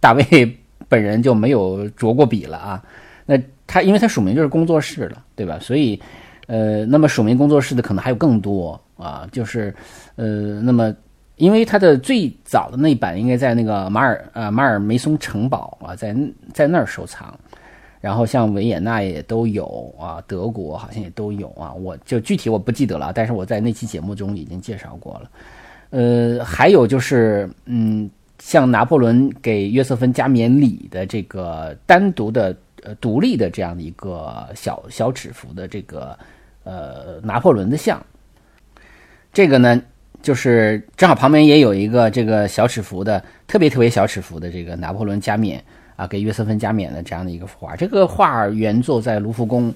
大卫本人就没有着过笔了啊。那他因为他署名就是工作室了，对吧？所以呃，那么署名工作室的可能还有更多啊。就是呃，那么因为他的最早的那版应该在那个马尔呃马尔梅松城堡啊，在在那儿收藏。然后像维也纳也都有啊，德国好像也都有啊，我就具体我不记得了，但是我在那期节目中已经介绍过了。呃，还有就是，嗯，像拿破仑给约瑟芬加冕礼的这个单独的、呃独立的这样的一个小小尺幅的这个呃拿破仑的像，这个呢，就是正好旁边也有一个这个小尺幅的特别特别小尺幅的这个拿破仑加冕。啊，给约瑟芬加冕的这样的一个画，这个画原作在卢浮宫，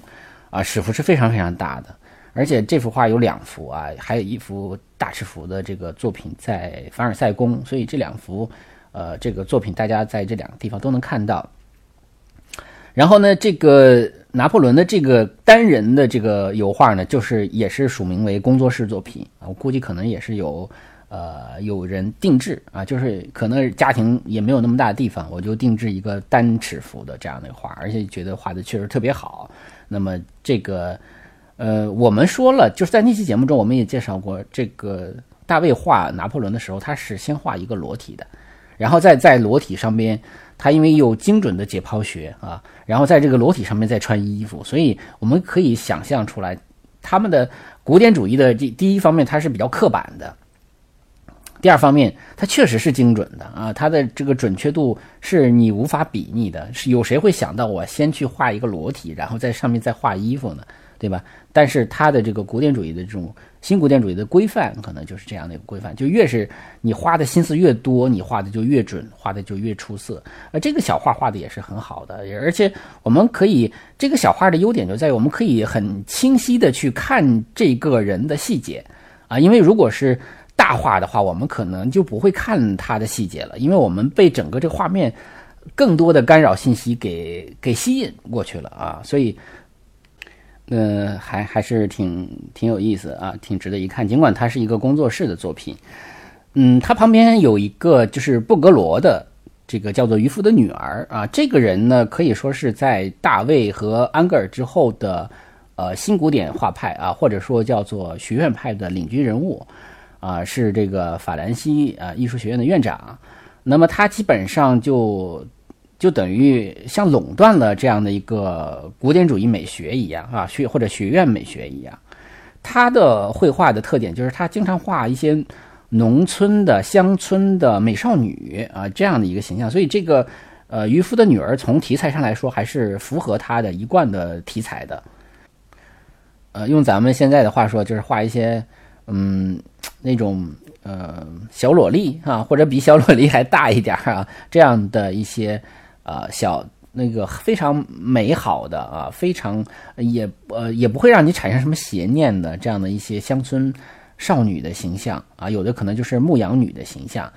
啊，尺幅是非常非常大的。而且这幅画有两幅啊，还有一幅大赤幅的这个作品在凡尔赛宫，所以这两幅呃这个作品大家在这两个地方都能看到。然后呢，这个拿破仑的这个单人的这个油画呢，就是也是署名为工作室作品啊，我估计可能也是有呃有人定制啊，就是可能家庭也没有那么大的地方，我就定制一个单尺幅的这样的画，而且觉得画的确实特别好。那么这个呃，我们说了，就是在那期节目中，我们也介绍过，这个大卫画拿破仑的时候，他是先画一个裸体的，然后再在裸体上边。他因为有精准的解剖学啊，然后在这个裸体上面再穿衣服，所以我们可以想象出来，他们的古典主义的第第一方面，它是比较刻板的；第二方面，它确实是精准的啊，它的这个准确度是你无法比拟的。是有谁会想到我先去画一个裸体，然后在上面再画衣服呢？对吧？但是它的这个古典主义的这种。新古典主义的规范可能就是这样的一个规范，就越是你花的心思越多，你画的就越准，画的就越出色。而这个小画画的也是很好的，而且我们可以这个小画的优点就在于我们可以很清晰的去看这个人的细节啊，因为如果是大画的话，我们可能就不会看他的细节了，因为我们被整个这个画面更多的干扰信息给给吸引过去了啊，所以。呃，还还是挺挺有意思啊，挺值得一看。尽管它是一个工作室的作品，嗯，它旁边有一个就是布格罗的这个叫做渔夫的女儿啊，这个人呢可以说是在大卫和安格尔之后的呃新古典画派啊，或者说叫做学院派的领军人物啊，是这个法兰西啊艺术学院的院长。那么他基本上就。就等于像垄断了这样的一个古典主义美学一样啊，学或者学院美学一样。他的绘画的特点就是他经常画一些农村的乡村的美少女啊这样的一个形象，所以这个呃渔夫的女儿从题材上来说还是符合他的一贯的题材的。呃，用咱们现在的话说，就是画一些嗯那种呃小萝莉啊，或者比小萝莉还大一点啊这样的一些。啊，小那个非常美好的啊，非常也呃也不会让你产生什么邪念的这样的一些乡村少女的形象啊，有的可能就是牧羊女的形象。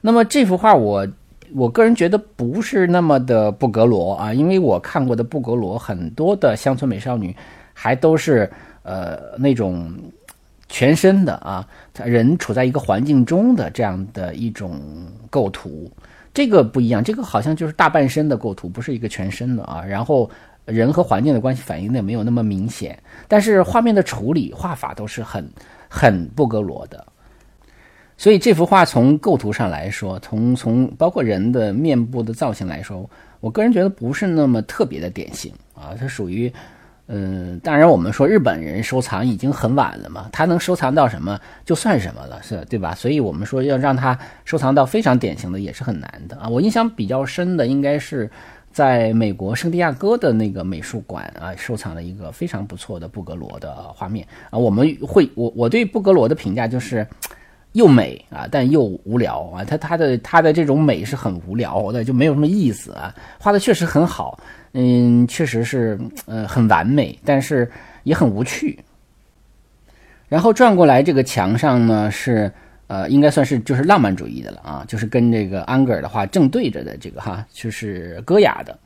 那么这幅画我我个人觉得不是那么的布格罗啊，因为我看过的布格罗很多的乡村美少女还都是呃那种全身的啊，人处在一个环境中的这样的一种构图。这个不一样，这个好像就是大半身的构图，不是一个全身的啊。然后人和环境的关系反映的没有那么明显，但是画面的处理画法都是很很布格罗的。所以这幅画从构图上来说，从从包括人的面部的造型来说，我个人觉得不是那么特别的典型啊，它属于。嗯，当然，我们说日本人收藏已经很晚了嘛，他能收藏到什么就算什么了，是对吧？所以我们说要让他收藏到非常典型的也是很难的啊。我印象比较深的应该是在美国圣地亚哥的那个美术馆啊，收藏了一个非常不错的布格罗的画面啊。我们会，我我对布格罗的评价就是又美啊，但又无聊啊。他他的他的这种美是很无聊的，就没有什么意思啊。画的确实很好。嗯，确实是，呃，很完美，但是也很无趣。然后转过来，这个墙上呢是，呃，应该算是就是浪漫主义的了啊，就是跟这个安格尔的话正对着的这个哈，就是戈雅的，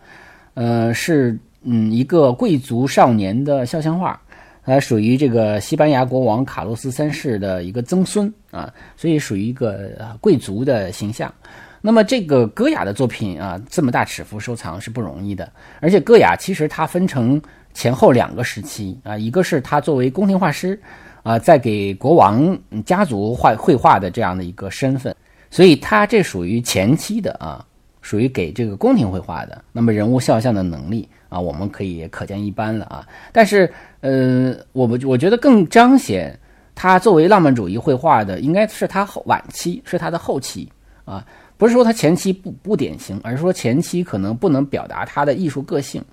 呃，是嗯一个贵族少年的肖像画，它属于这个西班牙国王卡洛斯三世的一个曾孙啊，所以属于一个贵族的形象。那么这个戈雅的作品啊，这么大尺幅收藏是不容易的。而且戈雅其实它分成前后两个时期啊，一个是他作为宫廷画师啊，在给国王家族画绘画的这样的一个身份，所以他这属于前期的啊，属于给这个宫廷绘画的。那么人物肖像的能力啊，我们可以可见一斑了啊。但是呃，我们我觉得更彰显他作为浪漫主义绘画的，应该是他后晚期，是他的后期啊。不是说他前期不不典型，而是说前期可能不能表达他的艺术个性，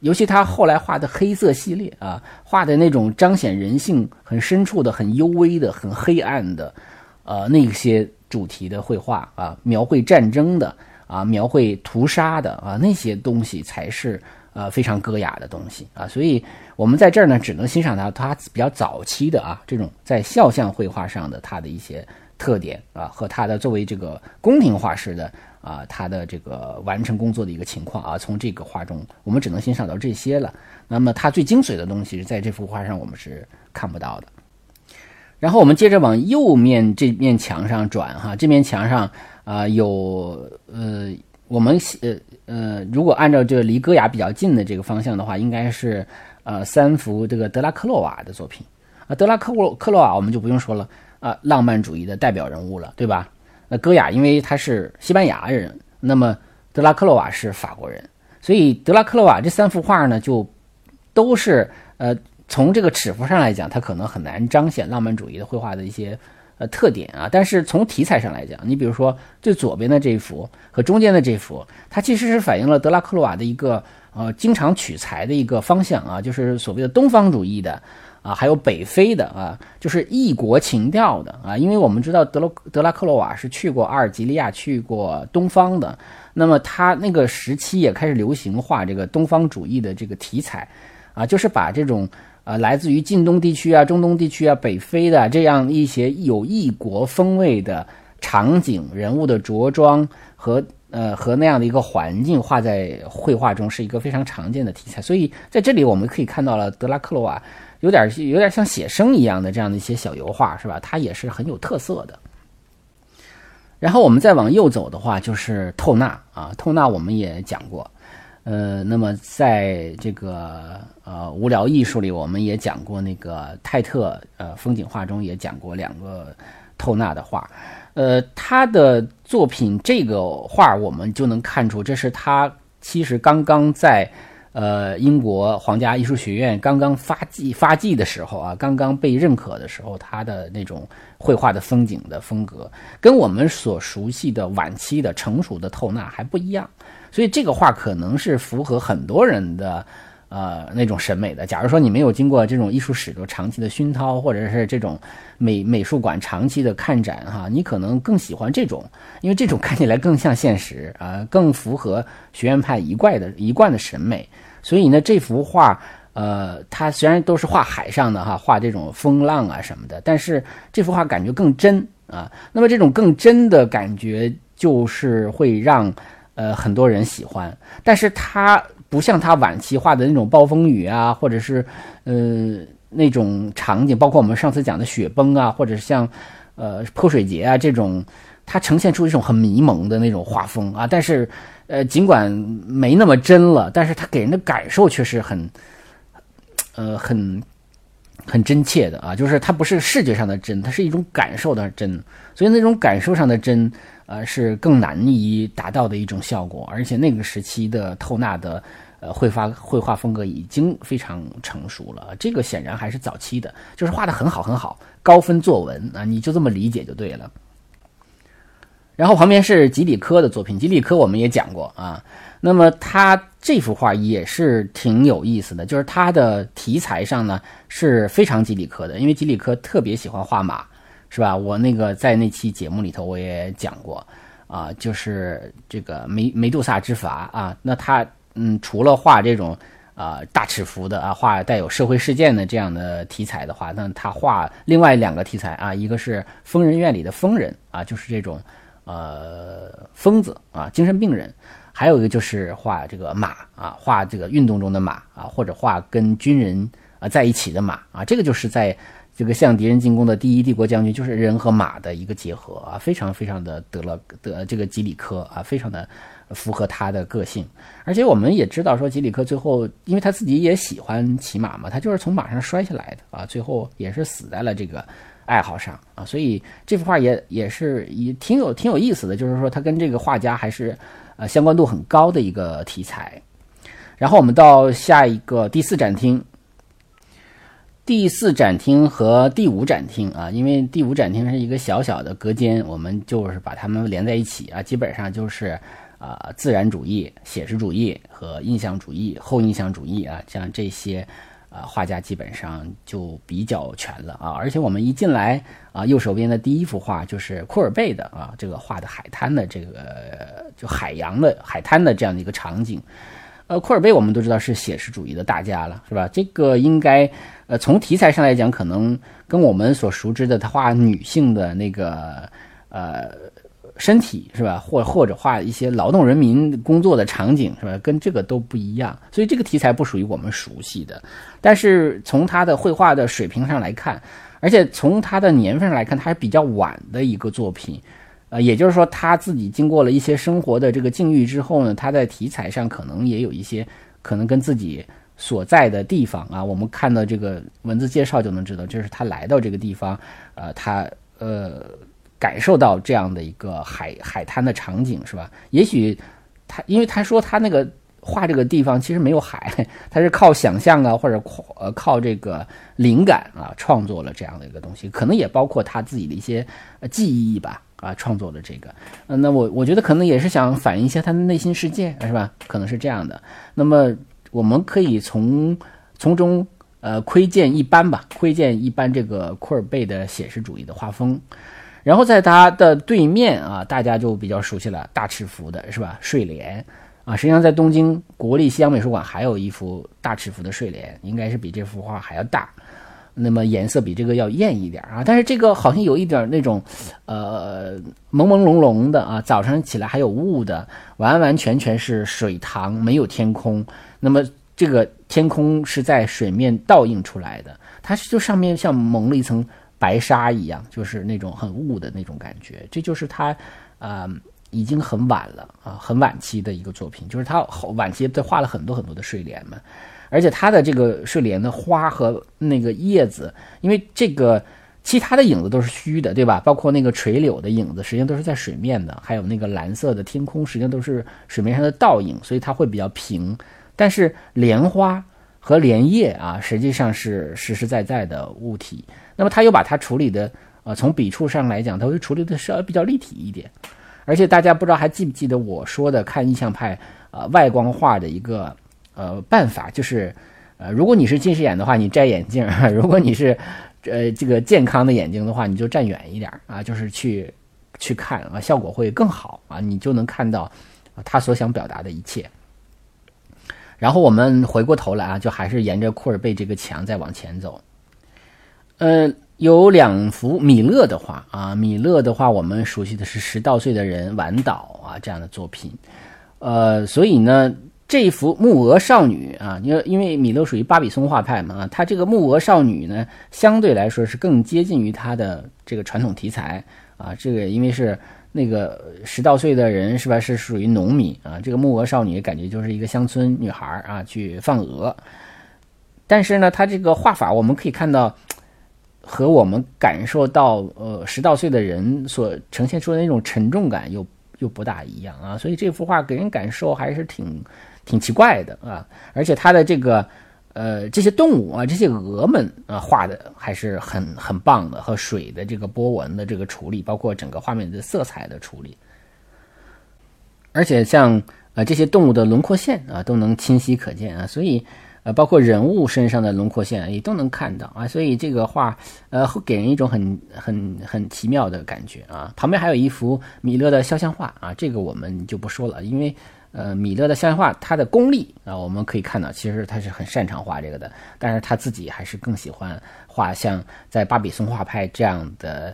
尤其他后来画的黑色系列啊，画的那种彰显人性很深处的、很幽微的、很黑暗的，呃，那些主题的绘画啊，描绘战争的啊，描绘屠杀的啊，那些东西才是呃非常歌雅的东西啊。所以我们在这儿呢，只能欣赏到他比较早期的啊这种在肖像绘画上的他的一些特点啊，和他的作为这个宫廷画师的啊他的这个完成工作的一个情况啊。从这个画中，我们只能欣赏到这些了。那么他最精髓的东西，在这幅画上我们是看不到的。然后我们接着往右面这面墙上转哈，这面墙上啊有呃，我们呃呃，如果按照这离戈雅比较近的这个方向的话，应该是呃三幅这个德拉克洛瓦的作品啊。德拉克洛克洛瓦我们就不用说了啊，浪漫主义的代表人物了，对吧？那戈雅因为他是西班牙人，那么德拉克洛瓦是法国人，所以德拉克洛瓦这三幅画呢，就都是呃。从这个尺幅上来讲，它可能很难彰显浪漫主义的绘画的一些呃特点啊。但是从题材上来讲，你比如说最左边的这一幅和中间的这幅，它其实是反映了德拉克洛瓦的一个呃经常取材的一个方向啊，就是所谓的东方主义的啊，还有北非的啊，就是异国情调的啊。因为我们知道德罗德拉克洛瓦是去过阿尔及利亚、去过东方的，那么他那个时期也开始流行画这个东方主义的这个题材啊，就是把这种。啊，来自于近东地区啊、中东地区啊、北非的这样一些有异国风味的场景、人物的着装和呃和那样的一个环境画在绘画中，是一个非常常见的题材。所以在这里我们可以看到了德拉克罗瓦有点有点像写生一样的这样的一些小油画，是吧？它也是很有特色的。然后我们再往右走的话，就是透纳啊，透纳我们也讲过。呃，那么在这个呃无聊艺术里，我们也讲过那个泰特呃风景画中也讲过两个透纳的画，呃，他的作品这个画我们就能看出，这是他其实刚刚在呃英国皇家艺术学院刚刚发迹发迹的时候啊，刚刚被认可的时候，他的那种绘画的风景的风格，跟我们所熟悉的晚期的成熟的透纳还不一样。所以这个画可能是符合很多人的，呃，那种审美的。假如说你没有经过这种艺术史的长期的熏陶，或者是这种美美术馆长期的看展，哈，你可能更喜欢这种，因为这种看起来更像现实啊，更符合学院派一贯的一贯的审美。所以呢，这幅画，呃，它虽然都是画海上的哈，画这种风浪啊什么的，但是这幅画感觉更真啊。那么这种更真的感觉，就是会让。呃，很多人喜欢，但是他不像他晚期画的那种暴风雨啊，或者是呃那种场景，包括我们上次讲的雪崩啊，或者是像呃泼水节啊这种，它呈现出一种很迷蒙的那种画风啊。但是呃，尽管没那么真了，但是他给人的感受却是很呃很很真切的啊。就是它不是视觉上的真，它是一种感受的真，所以那种感受上的真。呃，是更难以达到的一种效果，而且那个时期的透纳的呃绘画绘画风格已经非常成熟了，这个显然还是早期的，就是画的很好很好，高分作文啊，你就这么理解就对了。然后旁边是吉里科的作品，吉里科我们也讲过啊，那么他这幅画也是挺有意思的，就是他的题材上呢是非常吉里科的，因为吉里科特别喜欢画马。是吧？我那个在那期节目里头我也讲过，啊，就是这个梅梅杜萨之筏啊。那他嗯，除了画这种啊大尺幅的啊，画带有社会事件的这样的题材的话，那他画另外两个题材啊，一个是疯人院里的疯人啊，就是这种呃疯子啊，精神病人；还有一个就是画这个马啊，画这个运动中的马啊，或者画跟军人啊在一起的马啊，这个就是在。这个向敌人进攻的第一帝国将军就是人和马的一个结合啊，非常非常的得了得这个吉里科啊，非常的符合他的个性。而且我们也知道说吉里科最后，因为他自己也喜欢骑马嘛，他就是从马上摔下来的啊，最后也是死在了这个爱好上啊。所以这幅画也也是也挺有挺有意思的，就是说他跟这个画家还是呃相关度很高的一个题材。然后我们到下一个第四展厅。第四展厅和第五展厅啊，因为第五展厅是一个小小的隔间，我们就是把它们连在一起啊，基本上就是啊自然主义、写实主义和印象主义、后印象主义啊，像这些啊画家基本上就比较全了啊。而且我们一进来啊，右手边的第一幅画就是库尔贝的啊，这个画的海滩的这个就海洋的海滩的这样的一个场景。呃，库尔贝我们都知道是写实主义的大家了，是吧？这个应该，呃，从题材上来讲，可能跟我们所熟知的他画女性的那个，呃，身体是吧？或或者画一些劳动人民工作的场景是吧？跟这个都不一样，所以这个题材不属于我们熟悉的。但是从他的绘画的水平上来看，而且从他的年份上来看，他是比较晚的一个作品。呃，也就是说，他自己经过了一些生活的这个境遇之后呢，他在题材上可能也有一些可能跟自己所在的地方啊，我们看到这个文字介绍就能知道，就是他来到这个地方，呃，他呃感受到这样的一个海海滩的场景是吧？也许他因为他说他那个画这个地方其实没有海，他是靠想象啊，或者靠呃靠这个灵感啊创作了这样的一个东西，可能也包括他自己的一些记忆吧。啊，创作的这个，嗯，那我我觉得可能也是想反映一下他的内心世界，是吧？可能是这样的。那么我们可以从从中呃窥见一般吧，窥见一般这个库尔贝的写实主义的画风。然后在他的对面啊，大家就比较熟悉了，大尺幅的是吧？睡莲啊，实际上在东京国立西洋美术馆还有一幅大尺幅的睡莲，应该是比这幅画还要大。那么颜色比这个要艳一点啊，但是这个好像有一点那种，呃，朦朦胧胧的啊，早上起来还有雾的，完完全全是水塘，没有天空。那么这个天空是在水面倒映出来的，它就上面像蒙了一层白纱一样，就是那种很雾的那种感觉。这就是他，啊，已经很晚了啊，很晚期的一个作品，就是他晚期他画了很多很多的睡莲嘛。而且它的这个睡莲的花和那个叶子，因为这个其他的影子都是虚的，对吧？包括那个垂柳的影子，实际上都是在水面的，还有那个蓝色的天空，实际上都是水面上的倒影，所以它会比较平。但是莲花和莲叶啊，实际上是实实在在的物体。那么他又把它处理的，呃，从笔触上来讲，他会处理的稍微比较立体一点。而且大家不知道还记不记得我说的看印象派呃外光画的一个。呃，办法就是，呃，如果你是近视眼的话，你摘眼镜；如果你是，呃，这个健康的眼睛的话，你就站远一点啊，就是去去看啊，效果会更好啊，你就能看到他所想表达的一切。然后我们回过头来啊，就还是沿着库尔贝这个墙再往前走。呃，有两幅米勒的画啊，米勒的画我们熟悉的是《十到岁的人晚岛》啊这样的作品，呃，所以呢。这幅木鹅少女啊，因为因为米勒属于巴比松画派嘛，啊，他这个木鹅少女呢，相对来说是更接近于他的这个传统题材啊。这个因为是那个十到岁的人是吧，是属于农民啊。这个木鹅少女感觉就是一个乡村女孩啊，去放鹅。但是呢，他这个画法我们可以看到，和我们感受到呃十到岁的人所呈现出的那种沉重感又又不大一样啊。所以这幅画给人感受还是挺。挺奇怪的啊，而且它的这个，呃，这些动物啊，这些鹅们啊，画的还是很很棒的，和水的这个波纹的这个处理，包括整个画面的色彩的处理，而且像呃这些动物的轮廓线啊，都能清晰可见啊，所以呃，包括人物身上的轮廓线也都能看到啊，所以这个画呃会给人一种很很很奇妙的感觉啊。旁边还有一幅米勒的肖像画啊，这个我们就不说了，因为。呃，米勒的肖像画，他的功力啊，我们可以看到，其实他是很擅长画这个的。但是他自己还是更喜欢画像在巴比松画派这样的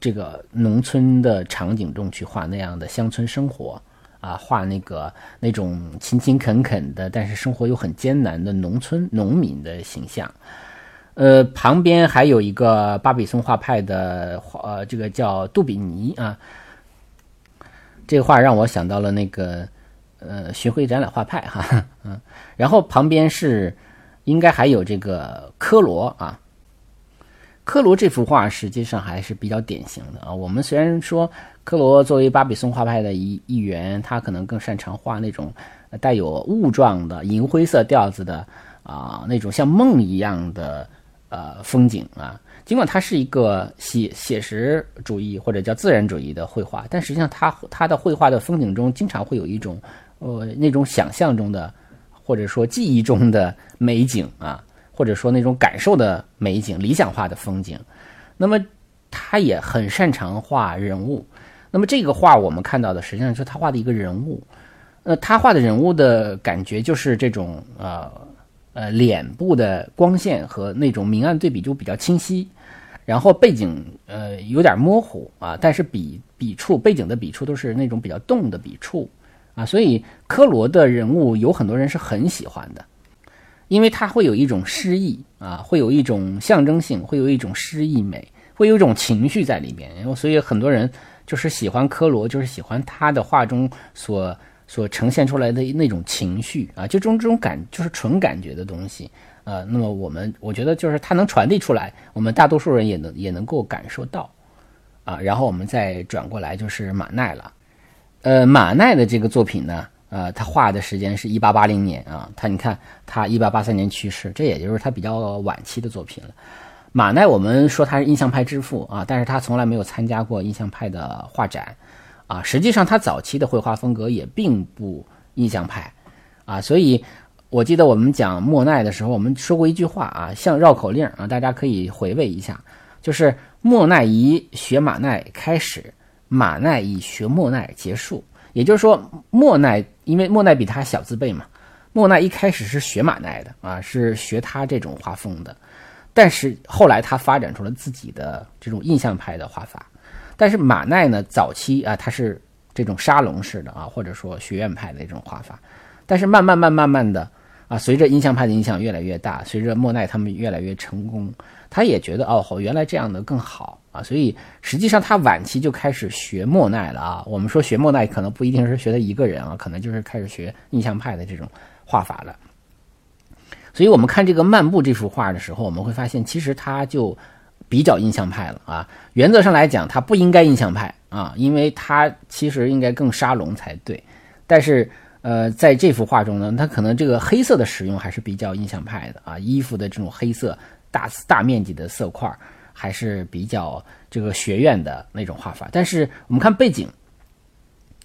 这个农村的场景中去画那样的乡村生活啊，画那个那种勤勤恳恳的，但是生活又很艰难的农村农民的形象。呃，旁边还有一个巴比松画派的画呃，这个叫杜比尼啊，这个画让我想到了那个。呃，巡回展览画派哈，嗯，然后旁边是应该还有这个科罗啊，科罗这幅画实际上还是比较典型的啊。我们虽然说科罗作为巴比松画派的一一员，他可能更擅长画那种带有雾状的银灰色调子的啊，那种像梦一样的呃风景啊。尽管他是一个写写实主义或者叫自然主义的绘画，但实际上他他的绘画的风景中经常会有一种。呃，那种想象中的，或者说记忆中的美景啊，或者说那种感受的美景、理想化的风景，那么他也很擅长画人物。那么这个画我们看到的，实际上是他画的一个人物。呃，他画的人物的感觉就是这种呃呃脸部的光线和那种明暗对比就比较清晰，然后背景呃有点模糊啊，但是笔笔触背景的笔触都是那种比较动的笔触啊，所以科罗的人物有很多人是很喜欢的，因为他会有一种诗意啊，会有一种象征性，会有一种诗意美，会有一种情绪在里面，然后所以很多人就是喜欢科罗，就是喜欢他的画中所。所呈现出来的那种情绪啊，就这种这种感，就是纯感觉的东西啊。那么我们我觉得就是它能传递出来，我们大多数人也能也能够感受到啊。然后我们再转过来就是马奈了，呃，马奈的这个作品呢，呃，他画的时间是一八八零年啊。他你看他一八八三年去世，这也就是他比较晚期的作品了。马奈我们说他是印象派之父啊，但是他从来没有参加过印象派的画展。啊，实际上他早期的绘画风格也并不印象派，啊，所以我记得我们讲莫奈的时候，我们说过一句话啊，像绕口令啊，大家可以回味一下，就是莫奈以学马奈开始，马奈以学莫奈结束。也就是说，莫奈因为莫奈比他小字辈嘛，莫奈一开始是学马奈的啊，是学他这种画风的，但是后来他发展出了自己的这种印象派的画法。但是马奈呢，早期啊，他是这种沙龙式的啊，或者说学院派的这种画法。但是慢慢慢慢慢的啊，随着印象派的影响越来越大，随着莫奈他们越来越成功，他也觉得哦，原来这样的更好啊。所以实际上他晚期就开始学莫奈了啊。我们说学莫奈，可能不一定是学他一个人啊，可能就是开始学印象派的这种画法了。所以我们看这个漫步这幅画的时候，我们会发现，其实他就。比较印象派了啊，原则上来讲，他不应该印象派啊，因为他其实应该更沙龙才对。但是，呃，在这幅画中呢，他可能这个黑色的使用还是比较印象派的啊，衣服的这种黑色大大面积的色块还是比较这个学院的那种画法。但是我们看背景，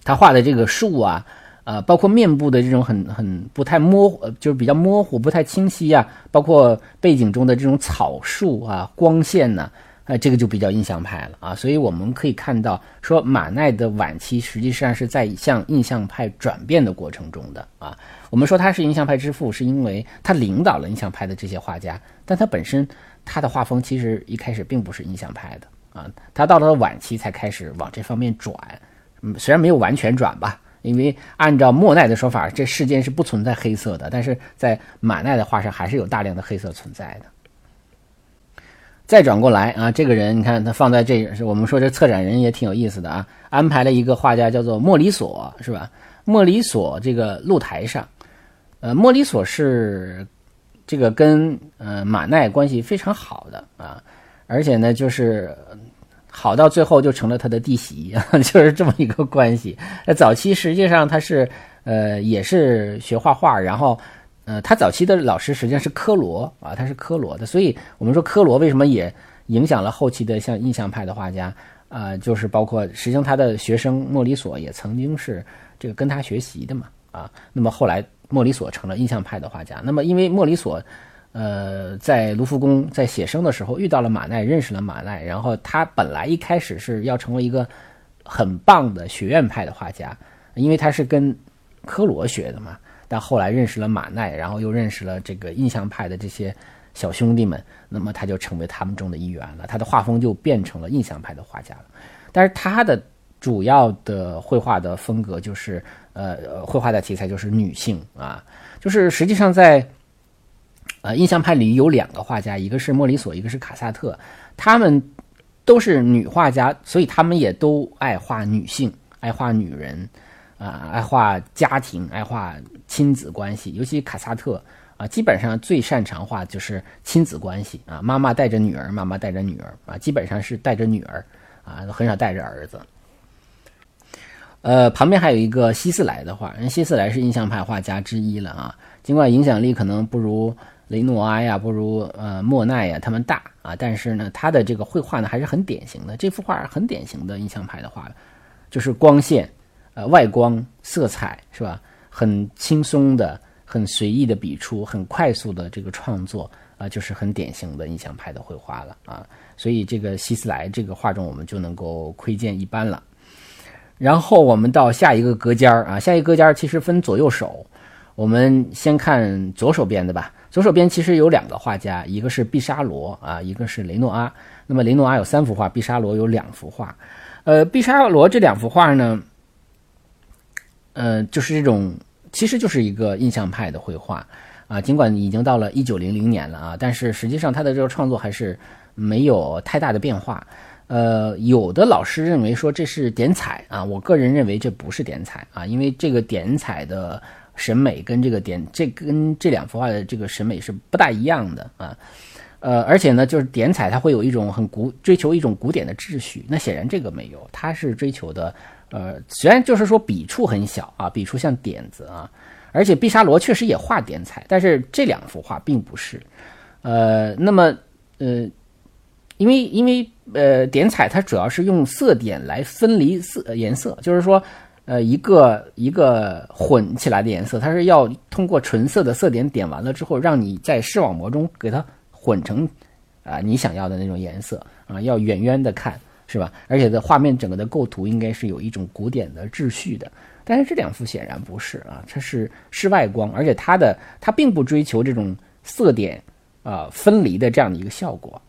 他画的这个树啊。啊，包括面部的这种很很不太模糊，就是比较模糊、不太清晰呀。包括背景中的这种草树啊、光线呢，啊，这个就比较印象派了啊。所以我们可以看到，说马奈的晚期实际上是在向印象派转变的过程中的啊。我们说他是印象派之父，是因为他领导了印象派的这些画家，但他本身他的画风其实一开始并不是印象派的啊。他到了晚期才开始往这方面转，嗯，虽然没有完全转吧。因为按照莫奈的说法，这世间是不存在黑色的，但是在马奈的画上还是有大量的黑色存在的。再转过来啊，这个人你看他放在这，我们说这策展人也挺有意思的啊，安排了一个画家叫做莫里索，是吧？莫里索这个露台上，呃，莫里索是这个跟呃马奈关系非常好的啊，而且呢就是。好到最后就成了他的弟媳，就是这么一个关系。那早期实际上他是呃也是学画画，然后呃他早期的老师实际上是科罗啊，他是科罗的，所以我们说科罗为什么也影响了后期的像印象派的画家啊，就是包括实际上他的学生莫里索也曾经是这个跟他学习的嘛啊。那么后来莫里索成了印象派的画家，那么因为莫里索。呃，在卢浮宫在写生的时候遇到了马奈，认识了马奈，然后他本来一开始是要成为一个很棒的学院派的画家，因为他是跟科罗学的嘛。但后来认识了马奈，然后又认识了这个印象派的这些小兄弟们，那么他就成为他们中的一员了。他的画风就变成了印象派的画家了。但是他的主要的绘画的风格就是呃，绘画的题材就是女性啊，就是实际上在。呃，印象派里有两个画家，一个是莫里索，一个是卡萨特，他们都是女画家，所以他们也都爱画女性，爱画女人，啊，爱画家庭，爱画亲子关系。尤其卡萨特啊，基本上最擅长画就是亲子关系啊，妈妈带着女儿，妈妈带着女儿啊，基本上是带着女儿啊，很少带着儿子。呃，旁边还有一个希斯莱的画，人希斯莱是印象派画家之一了啊，尽管影响力可能不如。雷诺阿呀，不如呃莫奈呀，他们大啊，但是呢，他的这个绘画呢还是很典型的。这幅画很典型的印象派的画，就是光线，呃，外光、色彩是吧？很轻松的、很随意的笔触，很快速的这个创作啊，就是很典型的印象派的绘画了啊。所以这个希斯莱这个画中，我们就能够窥见一斑了。然后我们到下一个隔间儿啊，下一个隔间儿其实分左右手，我们先看左手边的吧。左手边其实有两个画家，一个是毕沙罗啊，一个是雷诺阿。那么雷诺阿有三幅画，毕沙罗有两幅画。呃，毕沙罗这两幅画呢，呃，就是这种，其实就是一个印象派的绘画啊。尽管已经到了一九零零年了啊，但是实际上他的这个创作还是没有太大的变化。呃，有的老师认为说这是点彩啊，我个人认为这不是点彩啊，因为这个点彩的审美跟这个点这跟这两幅画的这个审美是不大一样的啊。呃，而且呢，就是点彩，它会有一种很古追求一种古典的秩序。那显然这个没有，它是追求的，呃，虽然就是说笔触很小啊，笔触像点子啊，而且毕沙罗确实也画点彩，但是这两幅画并不是。呃，那么呃，因为因为呃点彩它主要是用色点来分离色颜色，就是说呃一个一个混起来的颜色，它是要通过纯色的色点点完了之后，让你在视网膜中给它。混成啊，你想要的那种颜色啊，要远远的看，是吧？而且的画面整个的构图应该是有一种古典的秩序的。但是这两幅显然不是啊，它是室外光，而且它的它并不追求这种色点啊分离的这样的一个效果。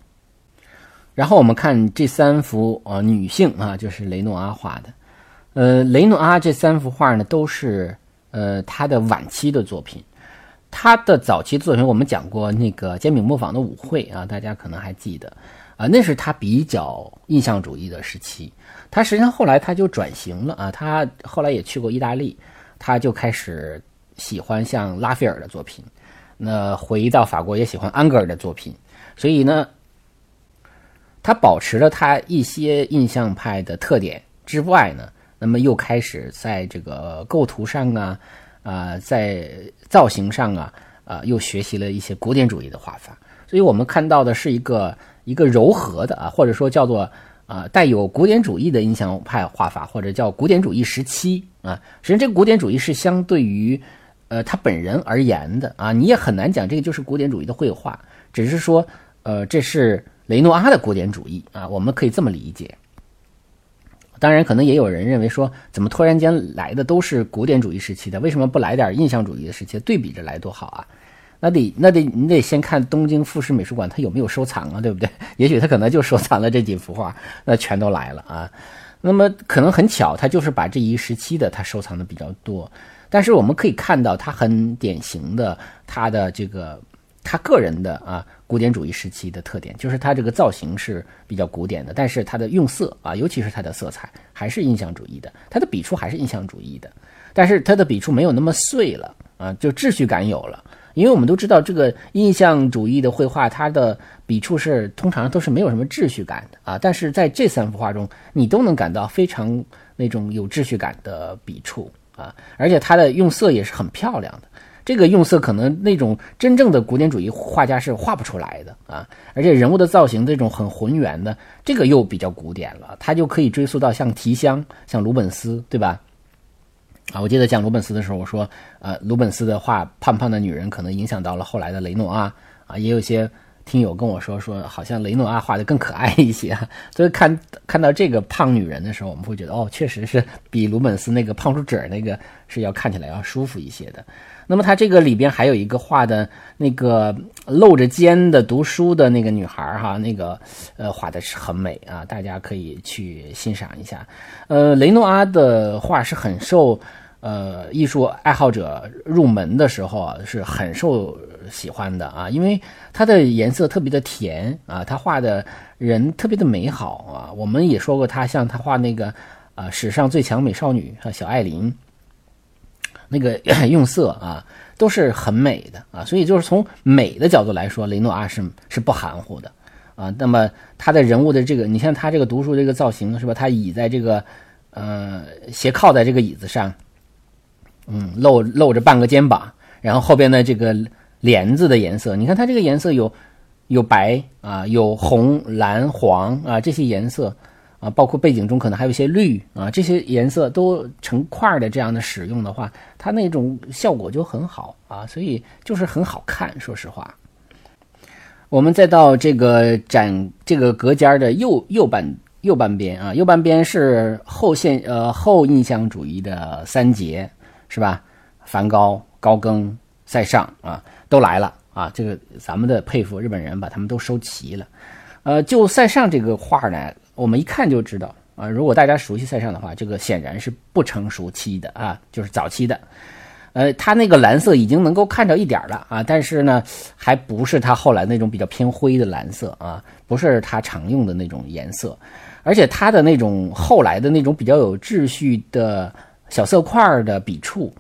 然后我们看这三幅啊女性啊，就是雷诺阿画的。呃，雷诺阿这三幅画呢，都是呃他的晚期的作品。他的早期作品我们讲过，那个煎饼磨坊的舞会啊，大家可能还记得啊，那是他比较印象主义的时期。他实际上后来他就转型了啊，他后来也去过意大利，他就开始喜欢像拉斐尔的作品。那回到法国也喜欢安格尔的作品，所以呢，他保持了他一些印象派的特点之外呢，那么又开始在这个构图上啊。啊，在造型上啊，啊，又学习了一些古典主义的画法，所以我们看到的是一个一个柔和的啊，或者说叫做啊带有古典主义的印象派画法，或者叫古典主义时期啊。实际上，这个古典主义是相对于呃他本人而言的啊，你也很难讲这个就是古典主义的绘画，只是说呃这是雷诺阿的古典主义啊，我们可以这么理解。当然，可能也有人认为说，怎么突然间来的都是古典主义时期的，为什么不来点印象主义的时期？对比着来多好啊！那得那得你得先看东京富士美术馆它有没有收藏啊，对不对？也许他可能就收藏了这几幅画，那全都来了啊。那么可能很巧，他就是把这一时期的他收藏的比较多。但是我们可以看到，他很典型的他的这个。他个人的啊，古典主义时期的特点就是它这个造型是比较古典的，但是它的用色啊，尤其是它的色彩还是印象主义的，它的笔触还是印象主义的，但是它的笔触没有那么碎了啊，就秩序感有了。因为我们都知道，这个印象主义的绘画，它的笔触是通常都是没有什么秩序感的啊，但是在这三幅画中，你都能感到非常那种有秩序感的笔触啊，而且它的用色也是很漂亮的。这个用色可能那种真正的古典主义画家是画不出来的啊，而且人物的造型这种很浑圆的，这个又比较古典了，它就可以追溯到像提香、像鲁本斯，对吧？啊，我记得讲鲁本斯的时候，我说，呃，鲁本斯的画胖胖的女人可能影响到了后来的雷诺阿啊，也有些。听友跟我说说，好像雷诺阿画的更可爱一些，所以看看到这个胖女人的时候，我们会觉得哦，确实是比鲁本斯那个胖出褶那个是要看起来要舒服一些的。那么他这个里边还有一个画的那个露着肩的读书的那个女孩哈，那个呃画的是很美啊，大家可以去欣赏一下。呃，雷诺阿的画是很受。呃，艺术爱好者入门的时候啊，是很受喜欢的啊，因为它的颜色特别的甜啊，他画的人特别的美好啊。我们也说过，他像他画那个啊，史上最强美少女啊，小艾琳，那个 用色啊，都是很美的啊。所以就是从美的角度来说，雷诺阿是是不含糊的啊。那么他的人物的这个，你像他这个读书这个造型是吧？他倚在这个呃斜靠在这个椅子上。嗯，露露着半个肩膀，然后后边的这个帘子的颜色，你看它这个颜色有有白啊，有红、蓝、黄啊这些颜色啊，包括背景中可能还有一些绿啊，这些颜色都成块的这样的使用的话，它那种效果就很好啊，所以就是很好看。说实话，我们再到这个展这个隔间的右右半右半边啊，右半边是后现呃后印象主义的三杰是吧？梵高、高更、塞尚啊都来了啊，这个咱们的佩服日本人把他们都收齐了。呃，就塞尚这个画呢，我们一看就知道啊，如果大家熟悉塞尚的话，这个显然是不成熟期的啊，就是早期的。呃，他那个蓝色已经能够看着一点了啊，但是呢，还不是他后来那种比较偏灰的蓝色啊，不是他常用的那种颜色，而且他的那种后来的那种比较有秩序的小色块的笔触，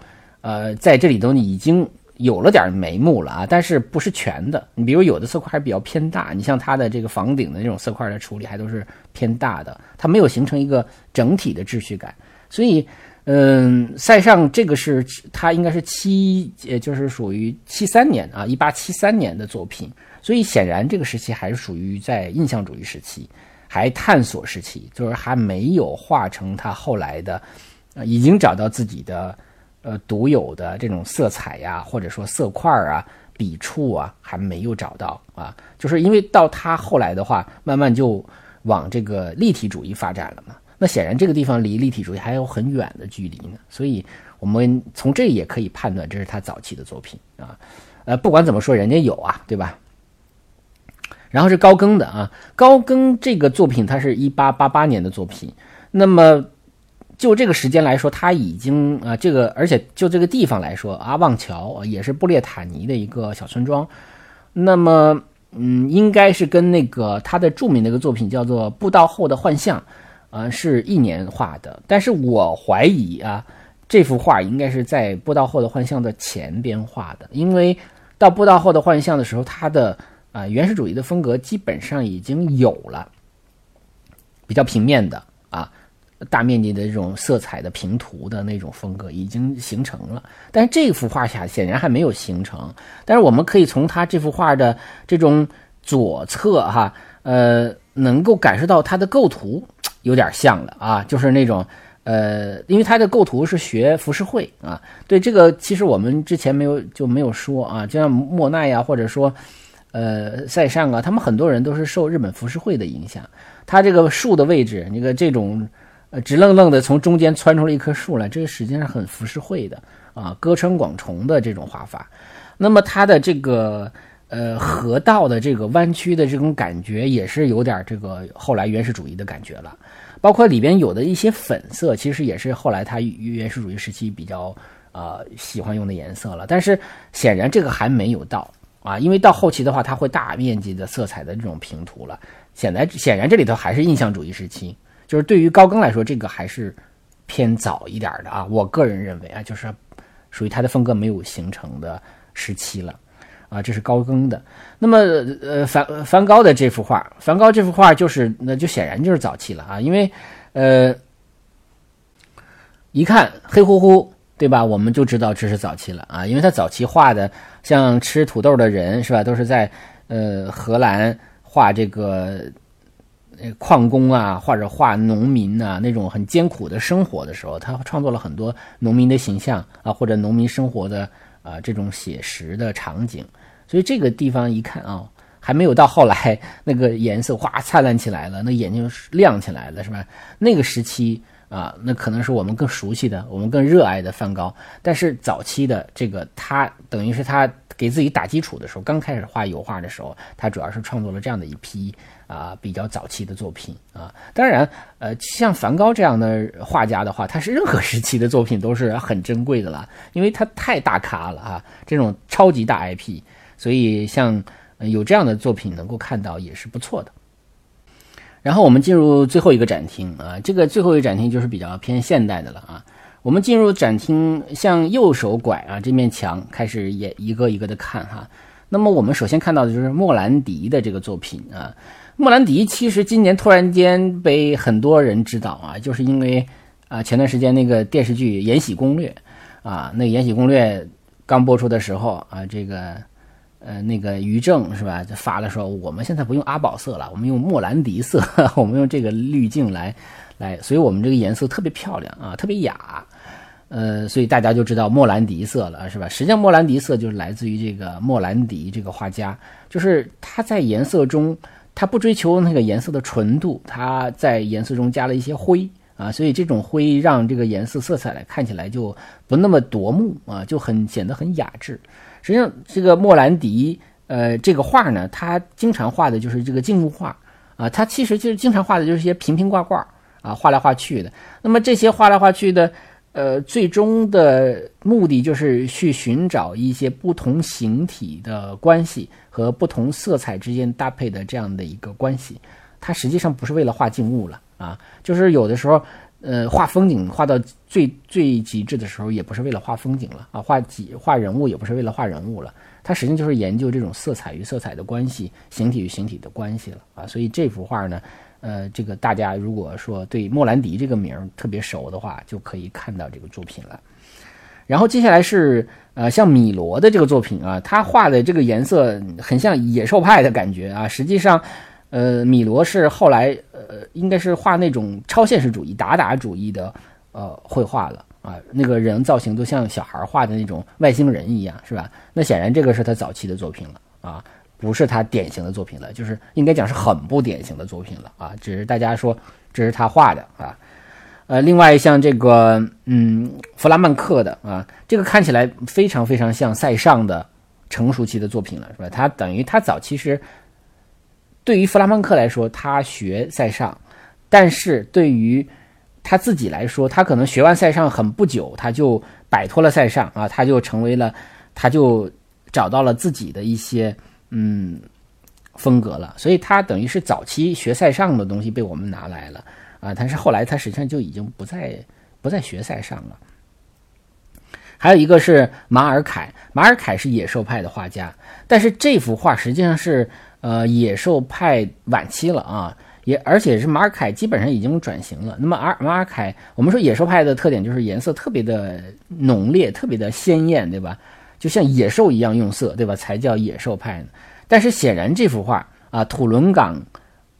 呃，在这里头你已经有了点眉目了啊，但是不是全的。你比如有的色块还比较偏大，你像他的这个房顶的那种色块的处理还都是偏大的，它没有形成一个整体的秩序感，所以。嗯，塞尚这个是他应该是七，也就是属于七三年啊，一八七三年的作品，所以显然这个时期还是属于在印象主义时期，还探索时期，就是还没有画成他后来的，已经找到自己的呃独有的这种色彩呀，或者说色块啊、笔触啊，还没有找到啊，就是因为到他后来的话，慢慢就往这个立体主义发展了嘛。那显然这个地方离立体主义还有很远的距离呢，所以我们从这也可以判断这是他早期的作品啊。呃，不管怎么说，人家有啊，对吧？然后是高更的啊，高更这个作品，它是一八八八年的作品。那么就这个时间来说，他已经啊，这个而且就这个地方来说，阿旺桥也是布列塔尼的一个小村庄。那么嗯，应该是跟那个他的著名的一个作品叫做《步道后的幻象》。啊，是一年画的，但是我怀疑啊，这幅画应该是在布道后的幻象的前边画的，因为到布道后的幻象的时候，它的啊原始主义的风格基本上已经有了，比较平面的啊，大面积的这种色彩的平涂的那种风格已经形成了，但是这幅画下显然还没有形成，但是我们可以从他这幅画的这种左侧哈，呃，能够感受到它的构图。有点像了啊，就是那种，呃，因为它的构图是学浮世绘啊。对这个，其实我们之前没有就没有说啊，就像莫奈呀，或者说，呃，塞尚啊，他们很多人都是受日本浮世绘的影响。他这个树的位置，那个这种，呃，直愣愣的从中间窜出了一棵树来，这个实际上很浮世绘的啊，歌川广重的这种画法。那么它的这个。呃，河道的这个弯曲的这种感觉也是有点这个后来原始主义的感觉了，包括里边有的一些粉色，其实也是后来他原始主义时期比较呃喜欢用的颜色了。但是显然这个还没有到啊，因为到后期的话，它会大面积的色彩的这种平涂了。显然显然这里头还是印象主义时期，就是对于高更来说，这个还是偏早一点的啊。我个人认为啊，就是属于他的风格没有形成的时期了。啊，这是高更的。那么，呃，梵梵高的这幅画，梵高这幅画就是，那就显然就是早期了啊，因为，呃，一看黑乎乎，对吧？我们就知道这是早期了啊，因为他早期画的像吃土豆的人是吧，都是在呃荷兰画这个矿工啊，或者画农民啊那种很艰苦的生活的时候，他创作了很多农民的形象啊，或者农民生活的啊这种写实的场景。所以这个地方一看啊，还没有到后来那个颜色哗灿烂起来了，那眼睛亮起来了，是吧？那个时期啊，那可能是我们更熟悉的、我们更热爱的梵高。但是早期的这个，他等于是他给自己打基础的时候，刚开始画油画的时候，他主要是创作了这样的一批啊比较早期的作品啊。当然，呃，像梵高这样的画家的话，他是任何时期的作品都是很珍贵的了，因为他太大咖了啊，这种超级大 IP。所以，像有这样的作品能够看到也是不错的。然后我们进入最后一个展厅啊，这个最后一个展厅就是比较偏现代的了啊。我们进入展厅，向右手拐啊，这面墙开始也一个一个的看哈。那么我们首先看到的就是莫兰迪的这个作品啊。莫兰迪其实今年突然间被很多人知道啊，就是因为啊前段时间那个电视剧《延禧攻略》啊，那《延禧攻略》刚播出的时候啊，这个。呃，那个于正是吧？就发了说，我们现在不用阿宝色了，我们用莫兰迪色，我们用这个滤镜来，来，所以我们这个颜色特别漂亮啊，特别雅，呃，所以大家就知道莫兰迪色了，是吧？实际上，莫兰迪色就是来自于这个莫兰迪这个画家，就是他在颜色中他不追求那个颜色的纯度，他在颜色中加了一些灰啊，所以这种灰让这个颜色色彩来看起来就不那么夺目啊，就很显得很雅致。实际上，这个莫兰迪呃这个画呢，他经常画的就是这个静物画啊，他其实就是经常画的就是一些瓶瓶罐罐啊，画来画去的。那么这些画来画去的。呃，最终的目的就是去寻找一些不同形体的关系和不同色彩之间搭配的这样的一个关系。它实际上不是为了画静物了啊，就是有的时候，呃，画风景画到最最极致的时候，也不是为了画风景了啊，画几画人物也不是为了画人物了，它实际上就是研究这种色彩与色彩的关系，形体与形体的关系了啊。所以这幅画呢。呃，这个大家如果说对莫兰迪这个名儿特别熟的话，就可以看到这个作品了。然后接下来是呃，像米罗的这个作品啊，他画的这个颜色很像野兽派的感觉啊。实际上，呃，米罗是后来呃，应该是画那种超现实主义、达达主义的呃绘画了啊。那个人造型都像小孩画的那种外星人一样，是吧？那显然这个是他早期的作品了啊。不是他典型的作品了，就是应该讲是很不典型的作品了啊！只是大家说这是他画的啊。呃，另外像这个，嗯，弗拉曼克的啊，这个看起来非常非常像塞尚的成熟期的作品了，是吧？他等于他早期实对于弗拉曼克来说，他学塞尚，但是对于他自己来说，他可能学完塞尚很不久，他就摆脱了塞尚啊，他就成为了，他就找到了自己的一些。嗯，风格了，所以他等于是早期学塞尚的东西被我们拿来了啊，但是后来他实际上就已经不再不再学塞尚了。还有一个是马尔凯，马尔凯是野兽派的画家，但是这幅画实际上是呃野兽派晚期了啊，也而且是马尔凯基本上已经转型了。那么马尔凯，我们说野兽派的特点就是颜色特别的浓烈，特别的鲜艳，对吧？就像野兽一样用色，对吧？才叫野兽派呢。但是显然这幅画啊，土伦港，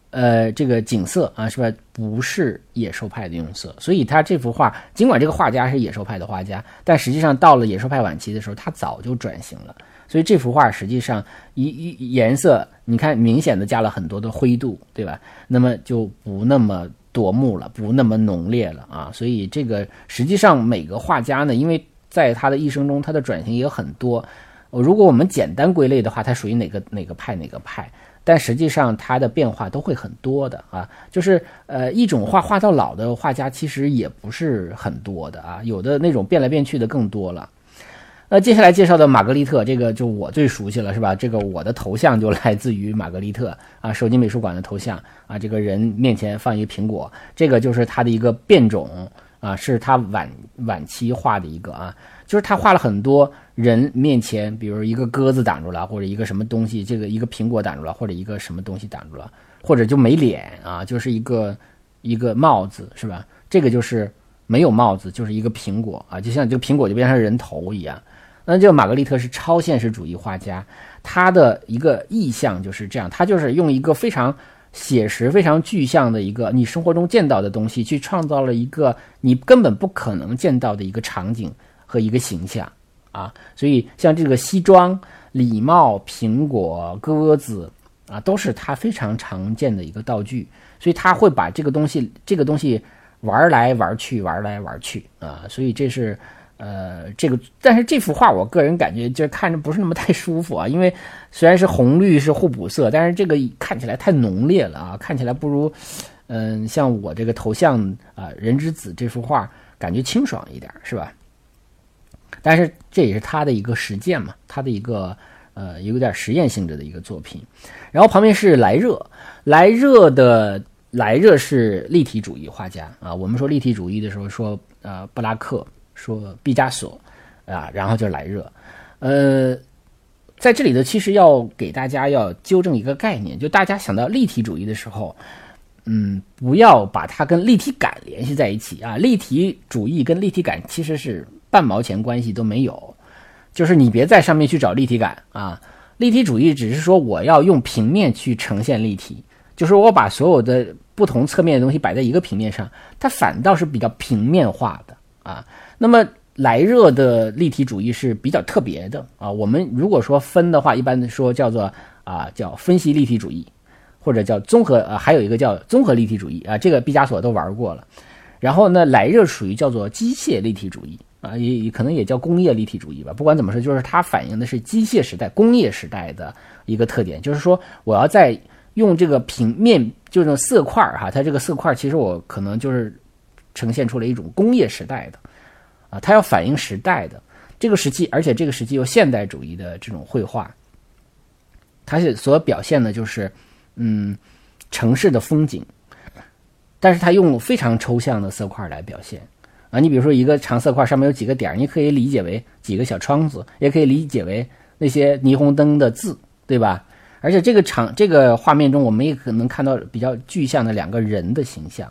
呃，这个景色啊，是吧？不是野兽派的用色。所以他这幅画，尽管这个画家是野兽派的画家，但实际上到了野兽派晚期的时候，他早就转型了。所以这幅画实际上一一颜色，你看明显的加了很多的灰度，对吧？那么就不那么夺目了，不那么浓烈了啊。所以这个实际上每个画家呢，因为在他的一生中，他的转型也很多。如果我们简单归类的话，他属于哪个哪个派哪个派？但实际上他的变化都会很多的啊。就是呃，一种画画到老的画家其实也不是很多的啊，有的那种变来变去的更多了。那接下来介绍的玛格丽特，这个就我最熟悉了，是吧？这个我的头像就来自于玛格丽特啊，手机美术馆的头像啊，这个人面前放一个苹果，这个就是他的一个变种。啊，是他晚晚期画的一个啊，就是他画了很多人面前，比如一个鸽子挡住了，或者一个什么东西，这个一个苹果挡住了，或者一个什么东西挡住了，或者就没脸啊，就是一个一个帽子是吧？这个就是没有帽子，就是一个苹果啊，就像这个苹果就变成人头一样。那这个玛格丽特是超现实主义画家，他的一个意象就是这样，他就是用一个非常。写实非常具象的一个你生活中见到的东西，去创造了一个你根本不可能见到的一个场景和一个形象啊！所以像这个西装、礼帽、苹果、鸽子啊，都是他非常常见的一个道具。所以他会把这个东西、这个东西玩来玩去、玩来玩去啊！所以这是。呃，这个，但是这幅画，我个人感觉就是看着不是那么太舒服啊，因为虽然是红绿是互补色，但是这个看起来太浓烈了啊，看起来不如，嗯，像我这个头像啊，人之子这幅画感觉清爽一点，是吧？但是这也是他的一个实践嘛，他的一个呃有点实验性质的一个作品。然后旁边是莱热，莱热的莱热是立体主义画家啊，我们说立体主义的时候说呃布拉克。说毕加索，啊，然后就来热，呃，在这里呢，其实要给大家要纠正一个概念，就大家想到立体主义的时候，嗯，不要把它跟立体感联系在一起啊。立体主义跟立体感其实是半毛钱关系都没有，就是你别在上面去找立体感啊。立体主义只是说我要用平面去呈现立体，就是我把所有的不同侧面的东西摆在一个平面上，它反倒是比较平面化的啊。那么莱热的立体主义是比较特别的啊。我们如果说分的话，一般说叫做啊叫分析立体主义，或者叫综合呃，还有一个叫综合立体主义啊，这个毕加索都玩过了。然后呢，莱热属于叫做机械立体主义啊，也也可能也叫工业立体主义吧。不管怎么说，就是它反映的是机械时代、工业时代的一个特点，就是说我要在用这个平面，就是色块哈，它这个色块其实我可能就是呈现出了一种工业时代的啊，它要反映时代的这个时期，而且这个时期有现代主义的这种绘画，它是所表现的就是嗯城市的风景。但是它用非常抽象的色块来表现啊，你比如说一个长色块上面有几个点，你可以理解为几个小窗子，也可以理解为那些霓虹灯的字，对吧？而且这个场这个画面中，我们也可能看到比较具象的两个人的形象。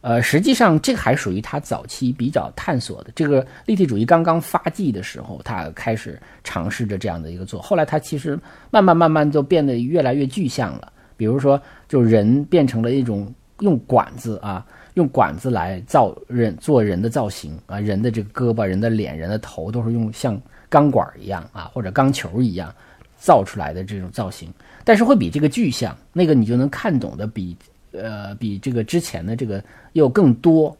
呃，实际上这个还属于他早期比较探索的这个立体主义刚刚发迹的时候，他开始尝试着这样的一个做。后来他其实慢慢慢慢就变得越来越具象了，比如说就人变成了一种。用管子啊，用管子来造人做人的造型啊，人的这个胳膊、人的脸、人的头都是用像钢管一样啊，或者钢球一样造出来的这种造型，但是会比这个具象，那个你就能看懂的比呃比这个之前的这个又更多。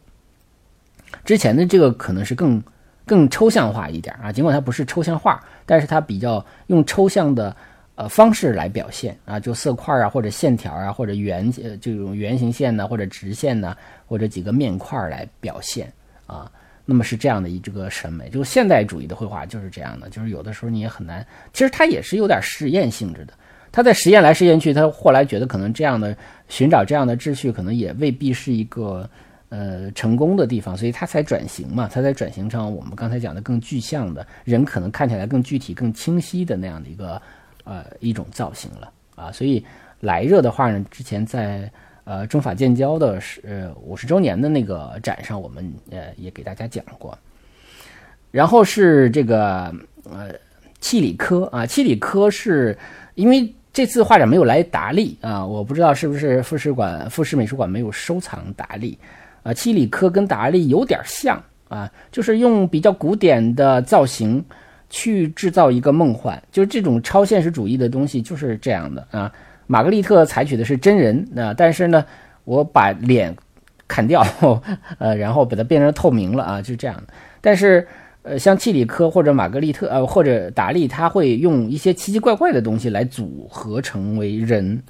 之前的这个可能是更更抽象化一点啊，尽管它不是抽象画，但是它比较用抽象的。呃，方式来表现啊，就色块啊，或者线条啊，或者圆呃这种圆形线呢，或者直线呢，或者几个面块来表现啊。那么是这样的一这个审美，就现代主义的绘画就是这样的，就是有的时候你也很难，其实它也是有点实验性质的。他在实验来实验去，他后来觉得可能这样的寻找这样的秩序，可能也未必是一个呃成功的地方，所以他才转型嘛，他才转型成我们刚才讲的更具象的人，可能看起来更具体、更清晰的那样的一个。呃，一种造型了啊，所以莱热的话呢，之前在呃中法建交的是呃五十周年的那个展上，我们呃也给大家讲过。然后是这个呃契里科啊，契里科是因为这次画展没有来达利啊，我不知道是不是富士馆富士美术馆没有收藏达利啊，七里科跟达利有点像啊，就是用比较古典的造型。去制造一个梦幻，就是这种超现实主义的东西就是这样的啊。玛格丽特采取的是真人啊，但是呢，我把脸砍掉，呃，然后把它变成透明了啊，就是这样的。但是，呃，像契里科或者玛格丽特呃或者达利，他会用一些奇奇怪怪的东西来组合成为人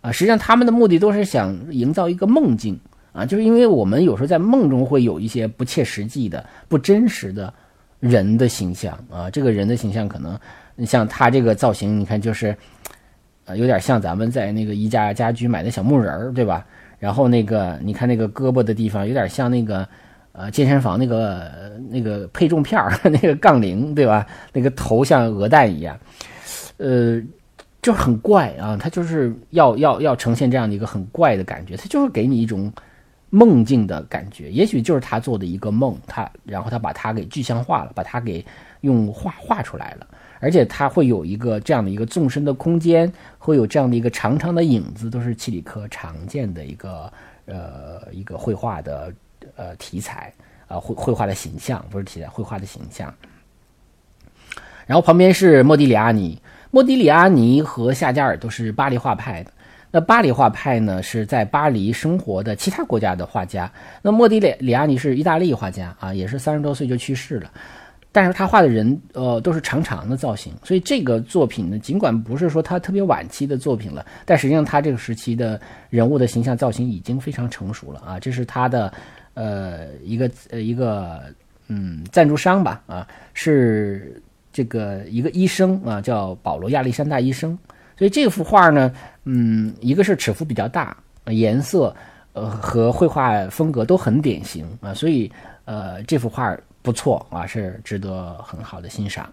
啊。实际上，他们的目的都是想营造一个梦境啊，就是因为我们有时候在梦中会有一些不切实际的、不真实的。人的形象啊，这个人的形象可能，像他这个造型，你看就是，呃，有点像咱们在那个宜家家居买的小木人儿，对吧？然后那个，你看那个胳膊的地方，有点像那个，呃，健身房那个那个配重片儿 那个杠铃，对吧？那个头像鹅蛋一样，呃，就很怪啊。他就是要要要呈现这样的一个很怪的感觉，他就是给你一种。梦境的感觉，也许就是他做的一个梦，他然后他把它给具象化了，把它给用画画出来了，而且他会有一个这样的一个纵深的空间，会有这样的一个长长的影子，都是契里科常见的一个呃一个绘画的呃题材啊绘绘画的形象，不是题材绘画的形象。然后旁边是莫迪里阿尼，莫迪里阿尼和夏加尔都是巴黎画派的。那巴黎画派呢，是在巴黎生活的其他国家的画家。那莫迪里里阿尼是意大利画家啊，也是三十多岁就去世了。但是他画的人，呃，都是长长的造型。所以这个作品呢，尽管不是说他特别晚期的作品了，但实际上他这个时期的人物的形象造型已经非常成熟了啊。这是他的，呃，一个呃一个嗯赞助商吧啊，是这个一个医生啊，叫保罗亚历山大医生。所以这幅画呢，嗯，一个是尺幅比较大，颜色，呃，和绘画风格都很典型啊，所以呃，这幅画不错啊，是值得很好的欣赏。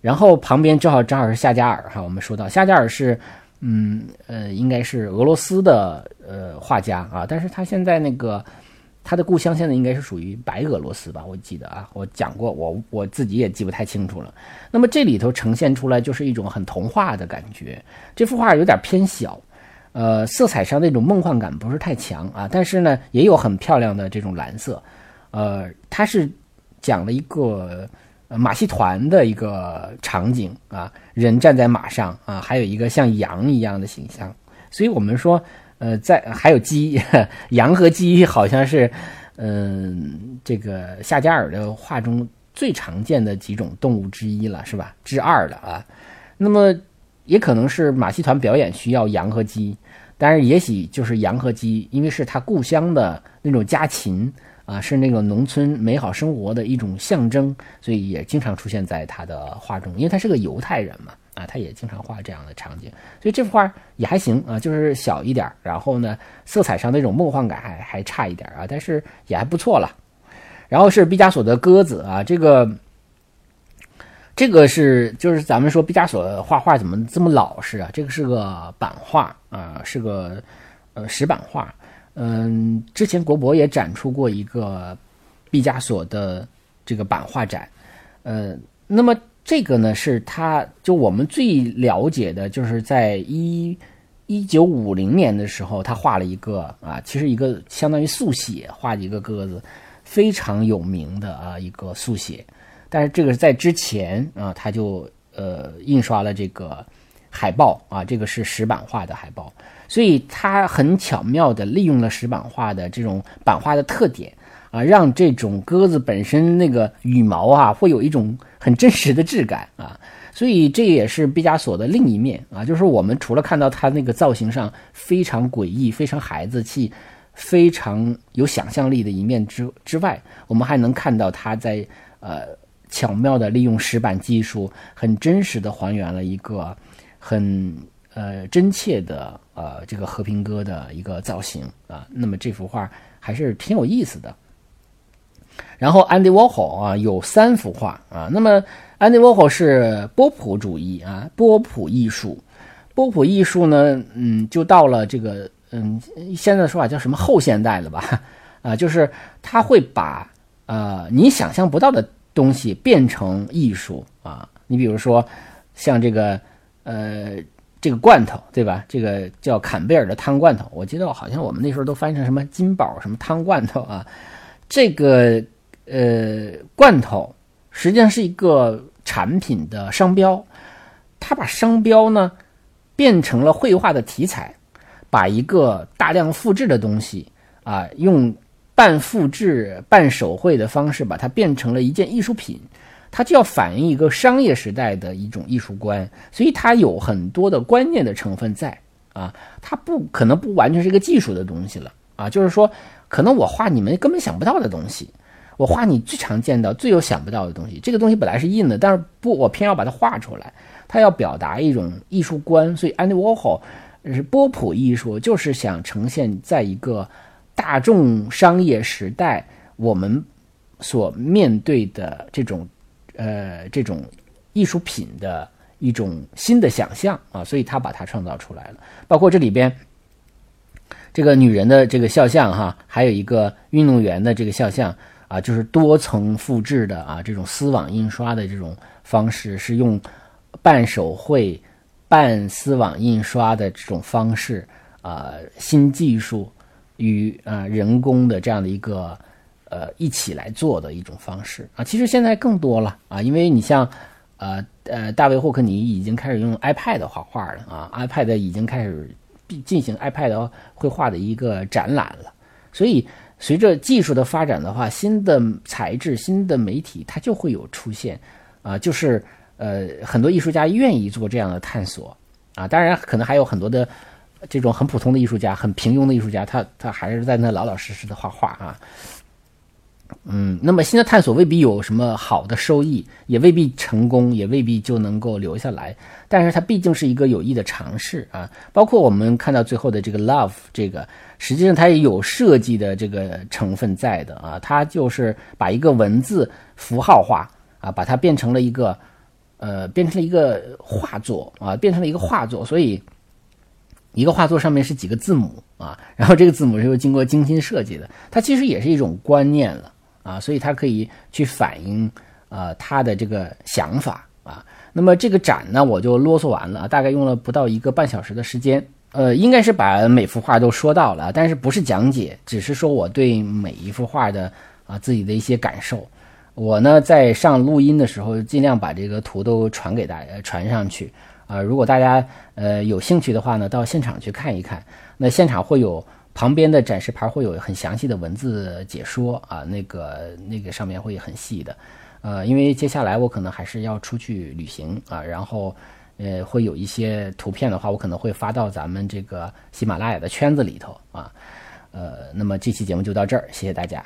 然后旁边正好正好是夏加尔哈，我们说到夏加尔是，嗯呃，应该是俄罗斯的呃画家啊，但是他现在那个。他的故乡现在应该是属于白俄罗斯吧？我记得啊，我讲过，我我自己也记不太清楚了。那么这里头呈现出来就是一种很童话的感觉。这幅画有点偏小，呃，色彩上那种梦幻感不是太强啊，但是呢，也有很漂亮的这种蓝色。呃，它是讲了一个马戏团的一个场景啊，人站在马上啊，还有一个像羊一样的形象，所以我们说，呃，在还有鸡，羊和鸡好像是，嗯，这个夏加尔的画中最常见的几种动物之一了，是吧？之二了啊。那么也可能是马戏团表演需要羊和鸡，但是也许就是羊和鸡，因为是他故乡的那种家禽啊，是那个农村美好生活的一种象征，所以也经常出现在他的画中，因为他是个犹太人嘛。啊，他也经常画这样的场景，所以这幅画也还行啊，就是小一点然后呢，色彩上那种梦幻感还还差一点啊，但是也还不错了。然后是毕加索的鸽子啊，这个这个是就是咱们说毕加索画画怎么这么老实啊？这个是个版画啊，是个呃石版画。嗯，之前国博也展出过一个毕加索的这个版画展，呃，那么。这个呢，是他就我们最了解的，就是在一一九五零年的时候，他画了一个啊，其实一个相当于速写画的一个鸽子，非常有名的啊一个速写。但是这个是在之前啊，他就呃印刷了这个海报啊，这个是石版画的海报，所以他很巧妙的利用了石版画的这种版画的特点。啊，让这种鸽子本身那个羽毛啊，会有一种很真实的质感啊，所以这也是毕加索的另一面啊，就是我们除了看到它那个造型上非常诡异、非常孩子气、非常有想象力的一面之之外，我们还能看到他在呃巧妙的利用石板技术，很真实的还原了一个很呃真切的呃这个和平鸽的一个造型啊，那么这幅画还是挺有意思的。然后安迪沃霍啊有三幅画啊，那么安迪沃霍是波普主义啊，波普艺术，波普艺术呢，嗯，就到了这个嗯，现在的说法叫什么后现代了吧？啊，就是他会把呃你想象不到的东西变成艺术啊，你比如说像这个呃这个罐头对吧？这个叫坎贝尔的汤罐头，我记得好像我们那时候都翻译成什么金宝什么汤罐头啊。这个呃罐头实际上是一个产品的商标，他把商标呢变成了绘画的题材，把一个大量复制的东西啊，用半复制半手绘的方式把它变成了一件艺术品，它就要反映一个商业时代的一种艺术观，所以它有很多的观念的成分在啊，它不可能不完全是一个技术的东西了啊，就是说。可能我画你们根本想不到的东西，我画你最常见到、最有想不到的东西。这个东西本来是印的，但是不，我偏要把它画出来。它要表达一种艺术观，所以安迪沃霍是波普艺术，就是想呈现在一个大众商业时代我们所面对的这种呃这种艺术品的一种新的想象啊，所以他把它创造出来了，包括这里边。这个女人的这个肖像哈，还有一个运动员的这个肖像啊，就是多层复制的啊，这种丝网印刷的这种方式是用半手绘、半丝网印刷的这种方式啊，新技术与啊人工的这样的一个呃一起来做的一种方式啊。其实现在更多了啊，因为你像呃呃大卫霍克尼已经开始用 iPad 画画了啊，iPad 已经开始。进行 iPad 绘画的一个展览了，所以随着技术的发展的话，新的材质、新的媒体它就会有出现，啊，就是呃很多艺术家愿意做这样的探索，啊，当然可能还有很多的这种很普通的艺术家、很平庸的艺术家，他他还是在那老老实实的画画啊。嗯，那么新的探索未必有什么好的收益，也未必成功，也未必就能够留下来。但是它毕竟是一个有益的尝试啊。包括我们看到最后的这个 love 这个，实际上它也有设计的这个成分在的啊。它就是把一个文字符号化啊，把它变成了一个呃，变成了一个画作啊，变成了一个画作。所以一个画作上面是几个字母啊，然后这个字母是又经过精心设计的，它其实也是一种观念了。啊，所以它可以去反映呃他的这个想法啊。那么这个展呢，我就啰嗦完了，大概用了不到一个半小时的时间，呃，应该是把每幅画都说到了，但是不是讲解，只是说我对每一幅画的啊自己的一些感受。我呢在上录音的时候，尽量把这个图都传给大家，传上去啊，如果大家呃有兴趣的话呢，到现场去看一看。那现场会有旁边的展示牌会有很详细的文字解说啊，那个那个上面会很细的。呃，因为接下来我可能还是要出去旅行啊，然后呃会有一些图片的话，我可能会发到咱们这个喜马拉雅的圈子里头啊。呃，那么这期节目就到这儿，谢谢大家。